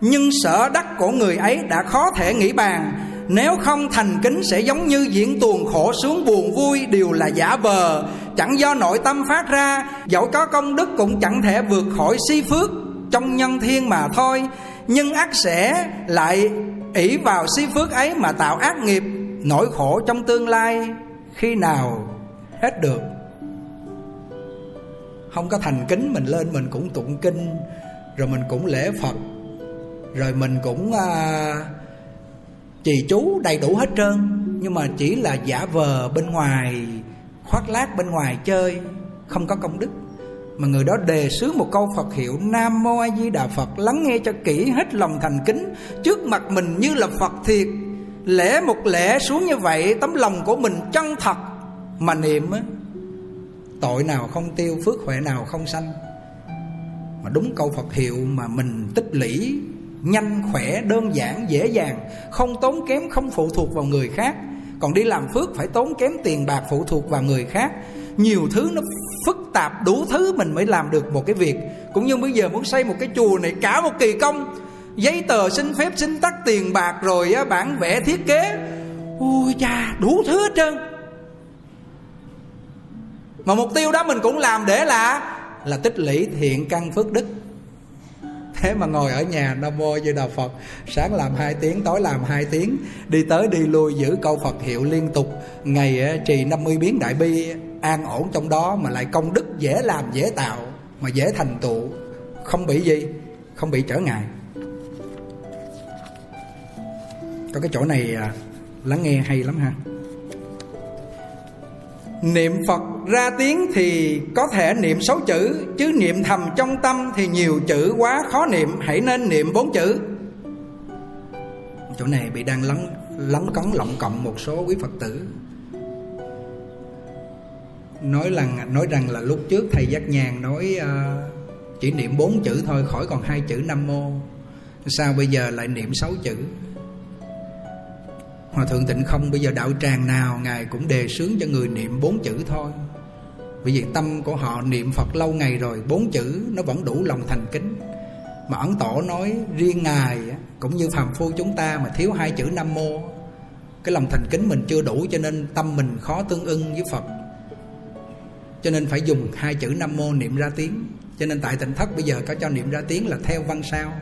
Nhưng sở đắc của người ấy đã khó thể nghĩ bàn. Nếu không thành kính sẽ giống như diễn tuồng khổ xuống buồn vui, đều là giả vờ. Chẳng do nội tâm phát ra, Dẫu có công đức cũng chẳng thể vượt khỏi si phước. Trong nhân thiên mà thôi, Nhưng ác sẽ lại ỷ vào si phước ấy mà tạo ác nghiệp nỗi khổ trong tương lai khi nào hết được? Không có thành kính mình lên mình cũng tụng kinh rồi mình cũng lễ phật rồi mình cũng à, trì chú đầy đủ hết trơn. Nhưng mà chỉ là giả vờ bên ngoài khoác lác bên ngoài chơi không có công đức mà người đó đề xứ một câu Phật hiệu Nam Mô A Di Đà Phật, lắng nghe cho kỹ hết lòng thành kính, trước mặt mình như là Phật thiệt. Lễ một lễ xuống như vậy, tấm lòng của mình chân thật. Mà niệm á, tội nào không tiêu, phước huệ nào không sanh. Mà đúng câu phật hiệu mà mình tích lũy, nhanh khỏe, đơn giản, dễ dàng, không tốn kém, không phụ thuộc vào người khác. Còn đi làm phước phải tốn kém tiền bạc, phụ thuộc vào người khác nhiều thứ nó phức tạp đủ thứ mình mới làm được một cái việc. Cũng như bây giờ muốn xây một cái chùa này cả một kỳ công giấy tờ xin phép xin tắt tiền bạc rồi á, bản vẽ thiết kế. Ui cha đủ thứ hết trơn. Mà mục tiêu đó mình cũng làm để là là tích lũy thiện căn phước đức. Thế mà ngồi ở nhà nam mô như đà phật sáng làm hai tiếng tối làm hai tiếng đi tới đi lui giữ câu phật hiệu liên tục. Ngày trì 50 biến đại bi an ổn trong đó mà lại công đức dễ làm dễ tạo, mà dễ thành tựu, không bị gì, không bị trở ngại. Có cái chỗ này à, lắng nghe hay lắm ha. Niệm Phật ra tiếng thì có thể niệm sáu chữ, Chứ niệm thầm trong tâm thì nhiều chữ quá khó niệm, Hãy nên niệm bốn chữ. Chỗ này bị đang lắng lắng cấn lộng cộng một số quý Phật tử. Nói rằng nói rằng là lúc trước thầy Giác Nhàn nói uh, chỉ niệm bốn chữ thôi khỏi còn hai chữ Nam Mô. Sao bây giờ lại niệm sáu chữ? Hòa thượng tịnh không bây giờ đạo tràng nào Ngài cũng đề sướng cho người niệm bốn chữ thôi. Bởi vì tâm của họ niệm Phật lâu ngày rồi Bốn chữ nó vẫn đủ lòng thành kính. Mà ấn tổ nói riêng Ngài Cũng như phàm phu chúng ta mà thiếu hai chữ Nam Mô Cái lòng thành kính mình chưa đủ Cho nên tâm mình khó tương ưng với Phật. Cho nên phải dùng hai chữ Nam Mô niệm ra tiếng. Cho nên tại tỉnh thất bây giờ có cho niệm ra tiếng là theo văn sao.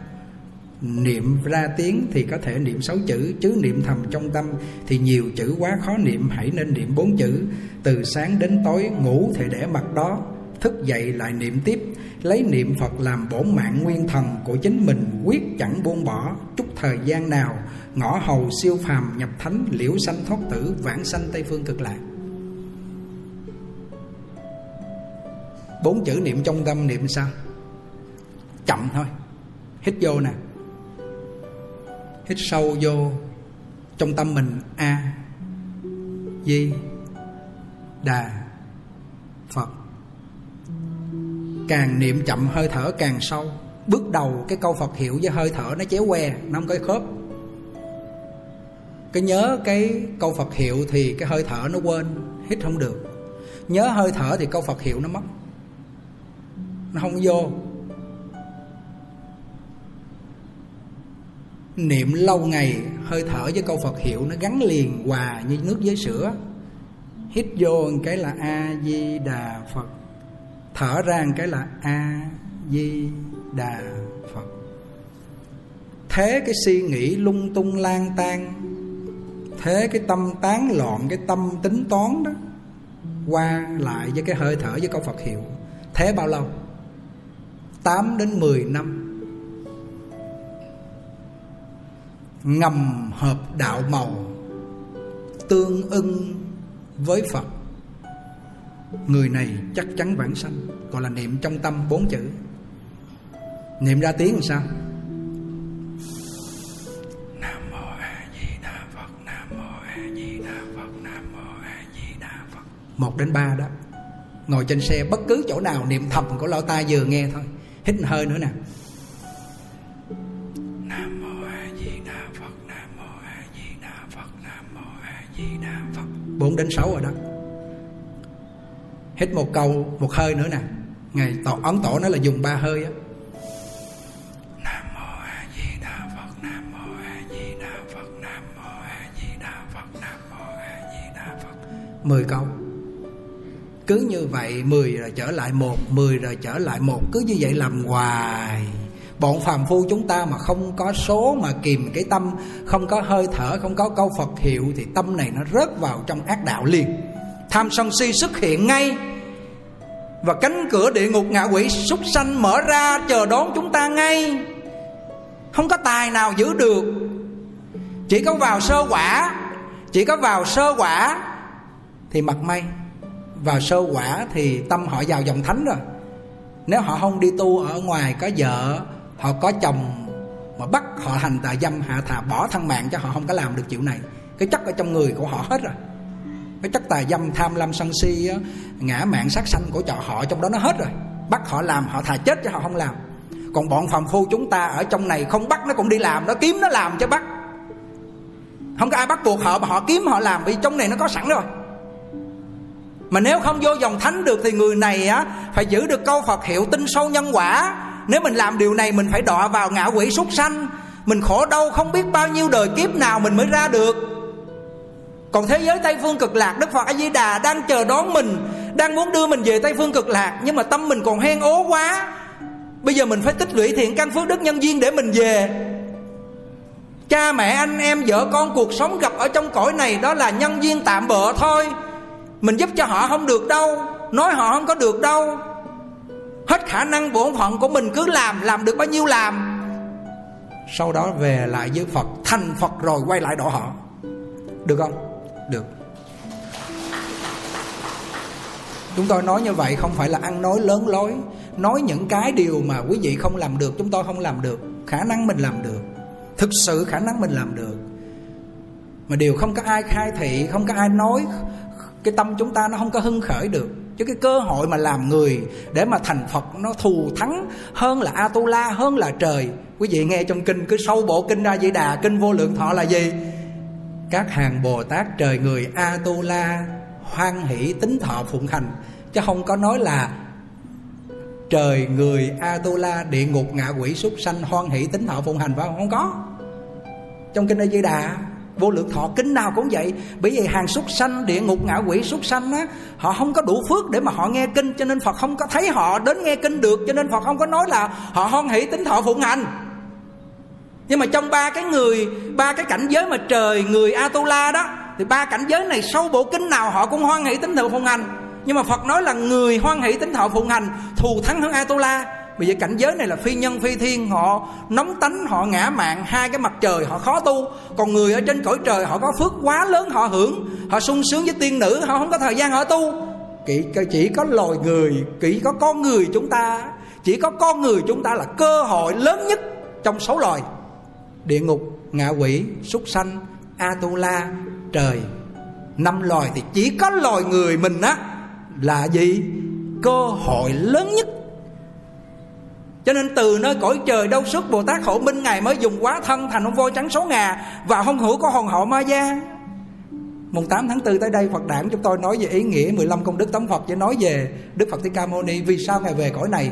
Niệm ra tiếng thì có thể niệm sáu chữ, chứ niệm thầm trong tâm thì nhiều chữ quá khó niệm, hãy nên niệm bốn chữ. Từ sáng đến tối ngủ thì để mặt đó, thức dậy lại niệm tiếp. Lấy niệm phật làm bổn mạng nguyên thần của chính mình, quyết chẳng buông bỏ. Chút thời gian nào, ngõ hầu siêu phàm nhập thánh, liễu sanh thoát tử, vãng sanh tây phương cực lạc. Bốn chữ niệm trong tâm niệm sao? Chậm thôi. Hít vô nè. Hít sâu vô trong tâm mình. A, di, đà, phật. Càng niệm chậm hơi thở càng sâu. Bước đầu cái câu phật hiệu với hơi thở nó chéo que, nó không có khớp. Cái nhớ cái câu phật hiệu thì cái hơi thở nó quên, hít không được. Nhớ hơi thở thì câu phật hiệu nó mất nó không vô. Niệm lâu ngày, hơi thở với câu phật hiệu nó gắn liền hòa như nước với sữa. Hít vô một cái là a di đà phật. Thở ra một cái là a di đà phật. Thế cái suy nghĩ lung tung lang tan thế cái tâm tán loạn, cái tâm tính toán đó, qua lại với cái hơi thở với câu Phật hiệu. Thế bao lâu? 8 đến 10 năm. Ngầm hợp đạo màu, tương ưng với Phật. Người này chắc chắn vãng sanh Gọi là niệm trong tâm bốn chữ. Niệm ra tiếng làm sao? Nam mô A Di Đà Phật, Nam mô A Di Đà Phật, Nam mô A Di Đà Phật. Một đến ba đó. Ngồi trên xe bất cứ chỗ nào niệm thầm của lo tai vừa nghe thôi. Hít hơi nữa nè. 4 đến 6 rồi đó. Hít một câu Một hơi nữa nè. Ngày tổ, ấn tổ nó là dùng ba hơi á. Nam mô A Di Đà Phật Nam mô A Di Đà Phật Nam mô A Di Đà Phật Nam mô A Di Đà Phật. 10 câu cứ như vậy 10 rồi trở lại một 10 rồi trở lại một. Cứ như vậy làm hoài. Bọn phàm phu chúng ta mà không có số mà kìm cái tâm Không có hơi thở, không có câu Phật hiệu Thì tâm này nó rớt vào trong ác đạo liền. Tham sân si xuất hiện ngay. Và cánh cửa địa ngục ngạ quỷ súc sanh mở ra chờ đón chúng ta ngay. Không có tài nào giữ được. Chỉ có vào sơ quả. Chỉ có vào sơ quả Thì mặt may. Vào sơ quả thì tâm họ vào dòng thánh rồi. Nếu họ không đi tu ở ngoài có vợ họ có chồng mà bắt họ hành tà dâm hạ thà bỏ thân mạng cho họ không có làm được chuyện này cái chất ở trong người của họ hết rồi. Cái chất tà dâm tham lam sân si á, ngã mạng sát sanh của trọ họ trong đó nó hết rồi. Bắt họ làm họ thà chết cho họ không làm. Còn bọn phàm phu chúng ta ở trong này không bắt nó cũng đi làm nó kiếm nó làm cho bắt. Không có ai bắt buộc họ mà họ kiếm họ làm vì trong này nó có sẵn rồi mà nếu không vô dòng thánh được thì người này á, phải giữ được câu Phật hiệu tin sâu nhân quả. Nếu mình làm điều này, mình phải đọa vào ngạ quỷ súc sanh. Mình khổ đau không biết bao nhiêu đời kiếp nào mình mới ra được. Còn thế giới tây phương cực lạc, đức phật a di đà đang chờ đón mình, đang muốn đưa mình về tây phương cực lạc, nhưng mà tâm mình còn hen ố quá. Bây giờ mình phải tích lũy thiện căn phước đức nhân duyên để mình về. Cha mẹ anh em, vợ con cuộc sống gặp ở trong cõi này, đó là nhân duyên tạm bợ thôi mình giúp cho họ không được đâu. Nói họ không có được đâu. Hết khả năng bổn phận của mình cứ làm làm được bao nhiêu làm. Sau đó về lại với phật, thành phật rồi quay lại độ họ. Được không? Được. Chúng tôi nói như vậy không phải là ăn nói lớn lối. Nói những cái điều mà quý vị không làm được, chúng tôi không làm được. Khả năng mình làm được. Thực sự khả năng mình làm được. Mà điều không có ai khai thị, không có ai nói cái tâm chúng ta nó không có hưng khởi được. Chứ cái cơ hội mà làm người để mà thành phật nó thù thắng hơn là atula, hơn là trời. Quý vị nghe trong kinh, cứ sâu bộ kinh ra di đà, kinh vô lượng thọ là gì? Các hàng bồ tát trời người atula hoan hỷ tính thọ phụng hành. Chứ không có nói là trời người atula địa ngục ngạ quỷ súc sanh hoan hỷ tính thọ phụng hành phải không? Không có. Trong kinh a di đà vô lượng thọ kinh nào cũng vậy. Bởi vì hàng súc sanh, địa ngục ngạ quỷ súc sanh á, họ không có đủ phước để mà họ nghe kinh, cho nên phật không có thấy họ đến nghe kinh được, cho nên phật không có nói là họ hoan hỷ tính thọ phụng hành. Nhưng mà trong ba cái người, ba cái cảnh giới mà trời, người atula đó, thì ba cảnh giới này sâu bộ kinh nào họ cũng hoan hỷ tính thọ phụng hành. Nhưng mà phật nói là người hoan hỷ tính thọ phụng hành, thù thắng hơn atula. Bây giờ cảnh giới này là phi nhân phi thiên. Họ nóng tánh, họ ngã mạng Hai cái mặt trời họ khó tu. Còn người ở trên cõi trời họ có phước quá lớn Họ hưởng, họ sung sướng với tiên nữ Họ không có thời gian họ tu. Chỉ có loài người, chỉ có con người chúng ta Chỉ có con người chúng ta là cơ hội lớn nhất Trong số loài. Địa ngục, ngạ quỷ, súc sanh, Atula, trời. Năm loài thì chỉ có loài người mình á Là gì? Cơ hội lớn nhất cho nên từ nơi cõi trời đâu xuất Bồ Tát Hộ Minh, Ngài mới dùng quá thân thành ông voi trắng số ngà Và hông hữu có hồn hậu ma gia. Mùng 8 tháng 4 tới đây, Phật đản chúng tôi nói về ý nghĩa 15 công đức tấm Phật Và nói về Đức Phật Thích Ca Mâu Ni, Vì sao Ngài về cõi này?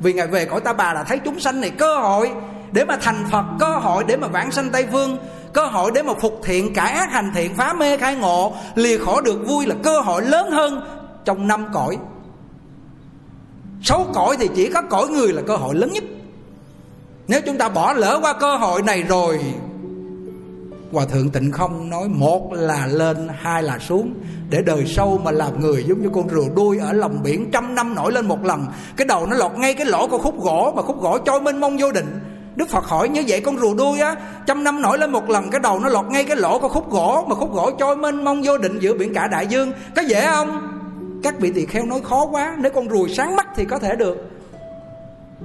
Vì Ngài về cõi Ta Bà là thấy chúng sanh này cơ hội Để mà thành Phật, Cơ hội để mà vãng sanh Tây Phương Cơ hội để mà phục thiện, cải ác hành thiện, Phá mê khai ngộ, Lìa khổ được vui là cơ hội lớn hơn Trong năm cõi. Sáu cõi thì chỉ có cõi người là cơ hội lớn nhất. Nếu chúng ta bỏ lỡ qua cơ hội này rồi, Hòa thượng tịnh không nói Một là lên, Hai là xuống, Để đời sâu mà làm người Giống như con rùa đuôi ở lòng biển Trăm năm nổi lên một lần, Cái đầu nó lọt ngay cái lỗ của khúc gỗ Mà khúc gỗ trôi mênh mông vô định. Đức Phật hỏi, như vậy con rùa đuôi á, Trăm năm nổi lên một lần, Cái đầu nó lọt ngay cái lỗ của khúc gỗ Mà khúc gỗ trôi mênh mông vô định giữa biển cả đại dương, Có dễ không? Các vị tỳ kheo nói khó quá, nếu con ruồi sáng mắt thì có thể được.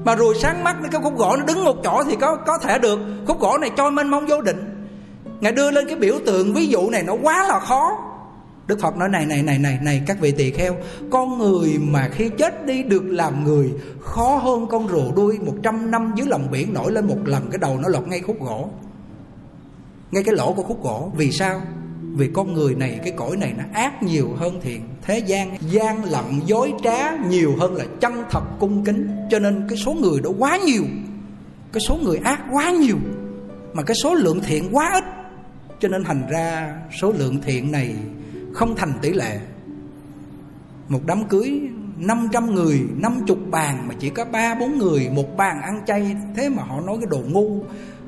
Mà ruồi sáng mắt cái khúc gỗ nó đứng một chỗ thì có có thể được. Khúc gỗ này cho mênh mông vô định. Ngài đưa lên cái biểu tượng ví dụ này nó quá là khó. Đức Phật nói, này này này này này, các vị tỳ kheo, Con người mà khi chết đi được làm người, Khó hơn con rùa đuôi một trăm năm dưới lòng biển nổi lên một lần. Cái đầu nó lọt ngay khúc gỗ. Ngay cái lỗ của khúc gỗ. Vì sao? vì con người này, cái cõi này nó ác nhiều hơn thiện thế gian gian lận dối trá nhiều hơn là chân thật cung kính. Cho nên cái số người đó quá nhiều, cái số người ác quá nhiều, mà cái số lượng thiện quá ít. Cho nên thành ra số lượng thiện này không thành tỷ lệ. Một đám cưới 500 người 50 bàn mà chỉ có ba bốn người, một bàn ăn chay. Thế mà họ nói cái đồ ngu,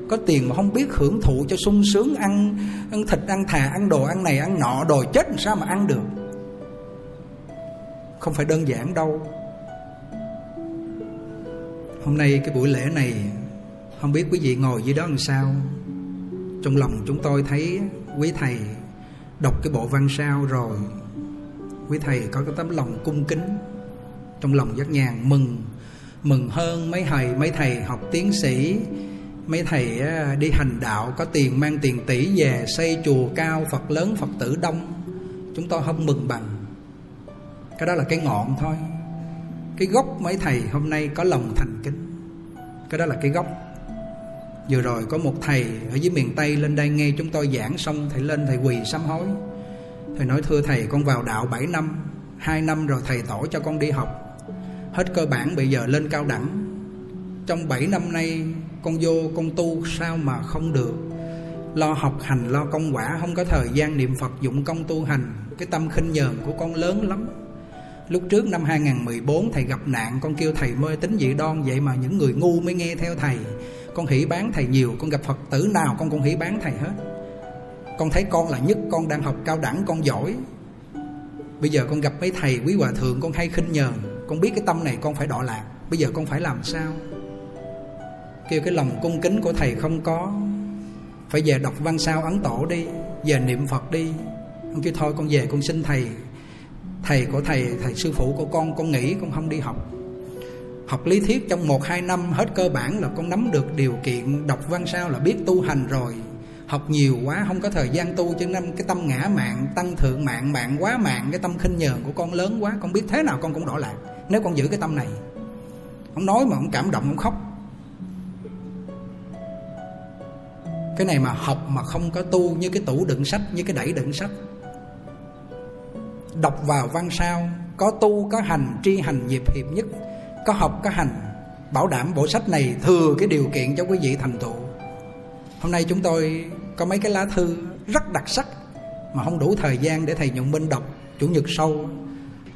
có tiền mà không biết hưởng thụ cho sung sướng, ăn ăn thịt, ăn thà, ăn đồ ăn này, ăn nọ, đòi chết làm sao mà ăn được không phải đơn giản đâu. Hôm nay cái buổi lễ này, không biết quý vị ngồi dưới đó làm sao. Trong lòng chúng tôi thấy quý thầy đọc cái bộ văn sao rồi. Quý thầy có cái tấm lòng cung kính. Trong lòng rất nhàn mừng mừng hơn mấy thầy mấy thầy học tiến sĩ. Mấy thầy đi hành đạo, có tiền mang tiền tỷ về xây chùa cao phật lớn, phật tử đông. Chúng tôi không mừng bằng cái đó là cái ngọn thôi. Cái gốc mấy thầy hôm nay có lòng thành kính. Cái đó là cái gốc. Vừa rồi có một thầy ở dưới miền tây lên đây nghe chúng tôi giảng xong, thầy lên thầy quỳ sám hối. Thầy nói, thưa thầy, con vào đạo 7 năm, hai năm rồi thầy tổ cho con đi học. Hết cơ bản, bây giờ lên cao đẳng. Trong 7 năm nay, con vô, con tu, sao mà không được? Lo học hành, lo công quả, không có thời gian niệm phật dụng công tu hành. Cái tâm khinh nhờn của con lớn lắm. Lúc trước năm 2014 thầy gặp nạn, Con kêu thầy mê tính dị đoan, Vậy mà những người ngu mới nghe theo thầy. Con hỉ bán thầy nhiều, Con gặp Phật tử nào con cũng hỉ bán thầy hết. Con thấy con là nhất, Con đang học cao đẳng, con giỏi. Bây giờ con gặp mấy thầy quý hòa thượng, Con hay khinh nhờn. Con biết cái tâm này con phải đọa lạc. Bây giờ con phải làm sao? Kêu cái lòng cung kính của thầy không có. Phải về đọc văn sao ấn tổ đi, Về niệm Phật đi. Con kêu thôi, con về con xin thầy thầy của thầy thầy sư phụ của con con nghĩ con không đi học. Học lý thuyết trong một, hai năm hết cơ bản là con nắm được điều kiện đọc văn sao là biết tu hành rồi. Học nhiều quá, không có thời gian tu cho nên cái tâm ngã mạng tăng thượng mạng mạng quá mạng cái tâm khinh nhờn của con lớn quá, con biết thế nào con cũng đỏ lạc, nếu con giữ cái tâm này. Không nói mà không cảm động không khóc. Cái này mà học mà không có tu như cái tủ đựng sách, như cái đẩy đựng sách đọc vào văn sao, có tu, có hành, tri hành nhịp hiệp nhất, có học, có hành. Bảo đảm bộ sách này thừa cái điều kiện cho quý vị thành tựu. Hôm nay chúng tôi có mấy cái lá thư rất đặc sắc mà không đủ thời gian để thầy nhuận minh đọc. Chủ nhật sau,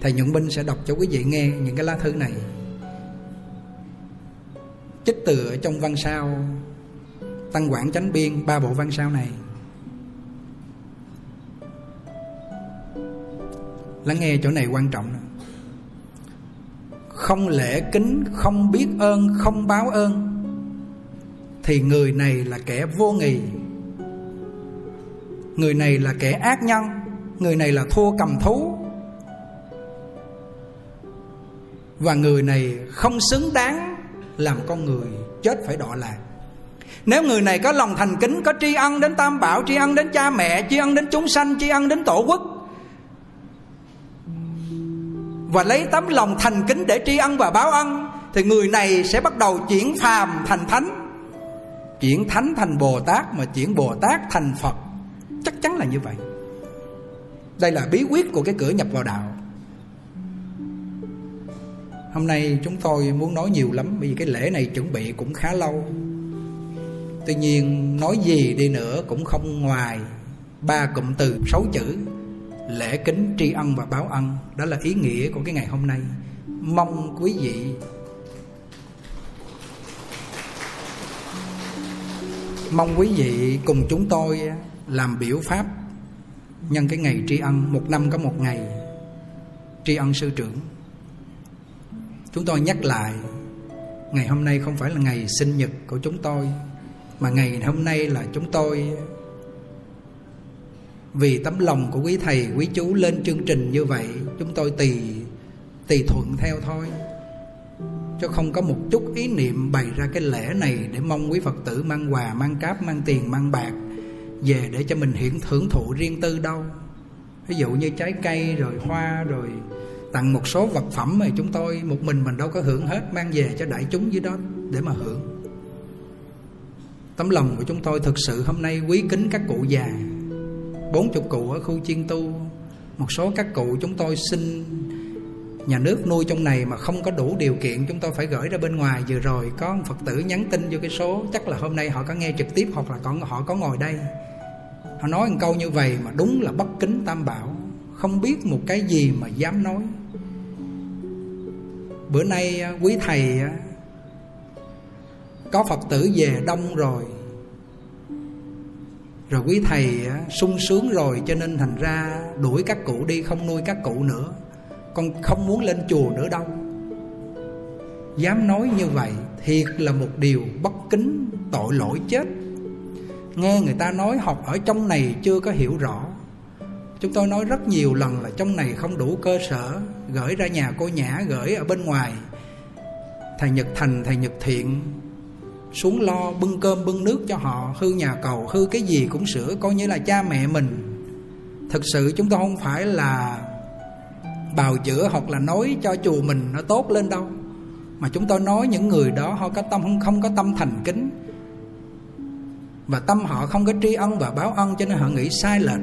thầy nhuận minh sẽ đọc cho quý vị nghe những cái lá thư này. Chích từ ở trong văn sao, tăng quảng chánh biên, ba bộ văn sao này. Lắng nghe chỗ này quan trọng không lễ kính, không biết ơn, không báo ơn, thì người này là kẻ vô nghị người này là kẻ ác nhân, người này là thua cầm thú. Và người này không xứng đáng làm con người chết phải đọa lạc. Nếu người này có lòng thành kính, có tri ân đến tam bảo, tri ân đến cha mẹ, tri ân đến chúng sanh, tri ân đến tổ quốc và lấy tấm lòng thành kính để tri ân và báo ân, thì người này sẽ bắt đầu chuyển phàm thành thánh. Chuyển thánh thành bồ tát mà chuyển bồ tát thành phật. Chắc chắn là như vậy. Đây là bí quyết của cái cửa nhập vào đạo. Hôm nay chúng tôi muốn nói nhiều lắm, vì cái lễ này chuẩn bị cũng khá lâu. Tuy nhiên, nói gì đi nữa cũng không ngoài ba cụm từ sáu chữ lễ kính tri ân và báo ân, đó là ý nghĩa của cái ngày hôm nay. Mong quý vị mong quý vị cùng chúng tôi làm biểu pháp nhân cái ngày tri ân, một năm có một ngày, tri ân sư trưởng. Chúng tôi nhắc lại, ngày hôm nay không phải là ngày sinh nhật của chúng tôi, mà ngày hôm nay là chúng tôi vì tấm lòng của quý thầy, quý chú lên chương trình như vậy, chúng tôi tùy tùy thuận theo thôi. Chứ không có một chút ý niệm bày ra cái lễ này để mong quý phật tử mang quà, mang cáp, mang tiền, mang bạc về để cho mình hiện thưởng thụ riêng tư đâu. Ví dụ như trái cây, rồi hoa, rồi tặng một số vật phẩm mà chúng tôi một mình mình đâu có hưởng hết, mang về cho đại chúng dưới đó để mà hưởng. Tấm lòng của chúng tôi thực sự hôm nay quý kính các cụ già bốn chục cụ ở khu chiên tu. Một số các cụ chúng tôi xin nhà nước nuôi trong này mà không có đủ điều kiện, chúng tôi phải gửi ra bên ngoài. Vừa rồi có một phật tử nhắn tin vô cái số, chắc là hôm nay họ có nghe trực tiếp hoặc là còn họ có ngồi đây. Họ nói một câu như vậy mà đúng là bất kính tam bảo. Không biết một cái gì mà dám nói. Bữa nay à, quý thầy à, có phật tử về đông rồi rồi quý thầy sung sướng rồi cho nên thành ra đuổi các cụ đi không nuôi các cụ nữa. Con không muốn lên chùa nữa đâu. Dám nói như vậy thiệt là một điều bất kính, tội lỗi chết. Nghe người ta nói học ở trong này chưa có hiểu rõ. Chúng tôi nói rất nhiều lần là trong này không đủ cơ sở, gửi ra nhà cô nhã gửi ở bên ngoài. Thầy nhật thành, thầy nhật thiện xuống lo bưng cơm bưng nước cho họ hư nhà cầu hư cái gì cũng sửa coi như là cha mẹ mình. Thực sự chúng tôi không phải là bào chữa hoặc là nói cho chùa mình nó tốt lên đâu. Mà chúng tôi nói những người đó họ có tâm không, không có tâm thành kính. Và tâm họ không có tri ân và báo ân cho nên họ nghĩ sai lệch.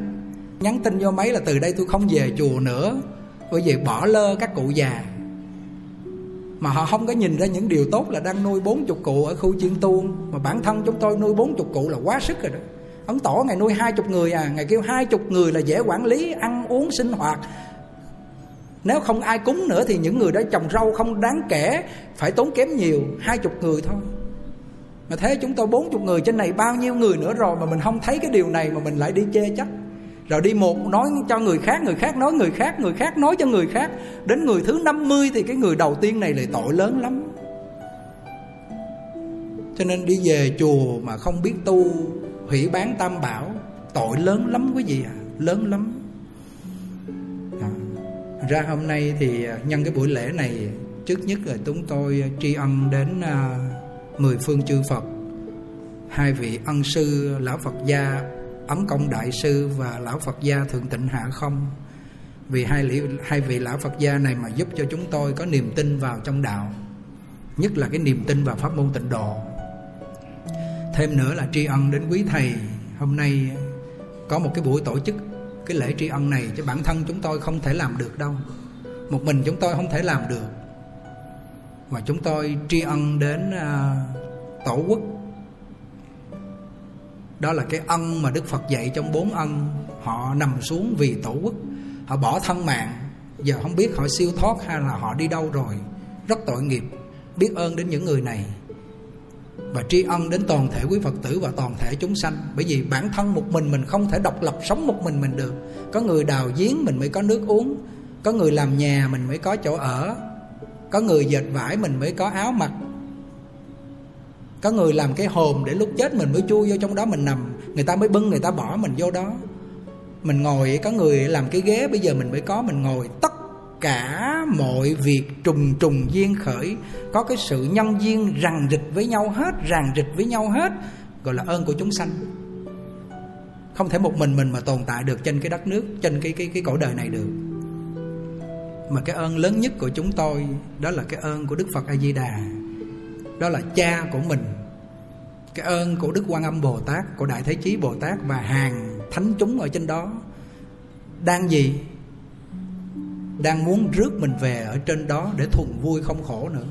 Nhắn tin vô mấy là từ đây tôi không về chùa nữa. Bởi vì bỏ lơ các cụ già mà họ không có nhìn ra những điều tốt là đang nuôi bốn chục cụ ở khu chiên tuôn. Mà bản thân chúng tôi nuôi bốn chục cụ là quá sức rồi đó. Ấn tổ ngày nuôi hai chục người à ngày kêu hai chục người là dễ quản lý, ăn, uống, sinh hoạt. Nếu không ai cúng nữa thì những người đó trồng rau không đáng kể, phải tốn kém nhiều, hai chục người thôi. Mà thế chúng tôi bốn chục người, trên này bao nhiêu người nữa rồi mà mình không thấy cái điều này mà mình lại đi chê trách rồi đi một nói cho người khác người khác nói người khác người khác nói cho người khác. Đến người thứ 50 thì cái người đầu tiên này lại tội lớn lắm. Cho nên đi về chùa mà không biết tu hủy bán tam bảo tội lớn lắm quý vị à lớn lắm. À, ra hôm nay thì à, nhân cái buổi lễ này trước nhất là chúng tôi à, tri ân đến à, mười phương chư Phật. Hai vị ân sư lão Phật gia ấn công đại sư và lão Phật gia thượng tịnh hạ không? Vì hai vị, hai vị lão Phật gia này mà giúp cho chúng tôi có niềm tin vào trong đạo nhất là cái niềm tin vào pháp môn tịnh độ. Thêm nữa là tri ân đến quý thầy. Hôm nay có một cái buổi tổ chức cái lễ tri ân này cho bản thân chúng tôi không thể làm được đâu. Một mình chúng tôi không thể làm được. Và chúng tôi tri ân đến uh, tổ quốc đó là cái ân mà đức phật dạy trong bốn ân. Họ nằm xuống vì tổ quốc. Họ bỏ thân mạng. Giờ không biết họ siêu thoát hay là họ đi đâu rồi. Rất tội nghiệp. Biết ơn đến những người này. Và tri ân đến toàn thể quý Phật tử và toàn thể chúng sanh. Bởi vì bản thân một mình mình không thể độc lập sống một mình mình được. Có người đào giếng mình mới có nước uống. Có người làm nhà mình mới có chỗ ở. Có người dệt vải mình mới có áo mặc có người làm cái hòm để lúc chết mình mới chui vô trong đó mình nằm. Người ta mới bưng, người ta bỏ mình vô đó. Mình ngồi, có người làm cái ghế, bây giờ mình mới có, mình ngồi. Tất cả mọi việc trùng trùng duyên khởi. Có cái sự nhân duyên ràng rịch với nhau hết, ràng rịch với nhau hết, gọi là ơn của chúng sanh. Không thể một mình mình mà tồn tại được trên cái đất nước, trên cái cái cái cõi đời này được. Mà cái ơn lớn nhất của chúng tôi, đó là cái ơn của đức phật a di đà đó là cha của mình. Cái ơn của đức quan âm bồ tát, của đại thế chí bồ tát và hàng thánh chúng ở trên đó. Đang gì? Đang muốn rước mình về ở trên đó để thuần vui không khổ nữa.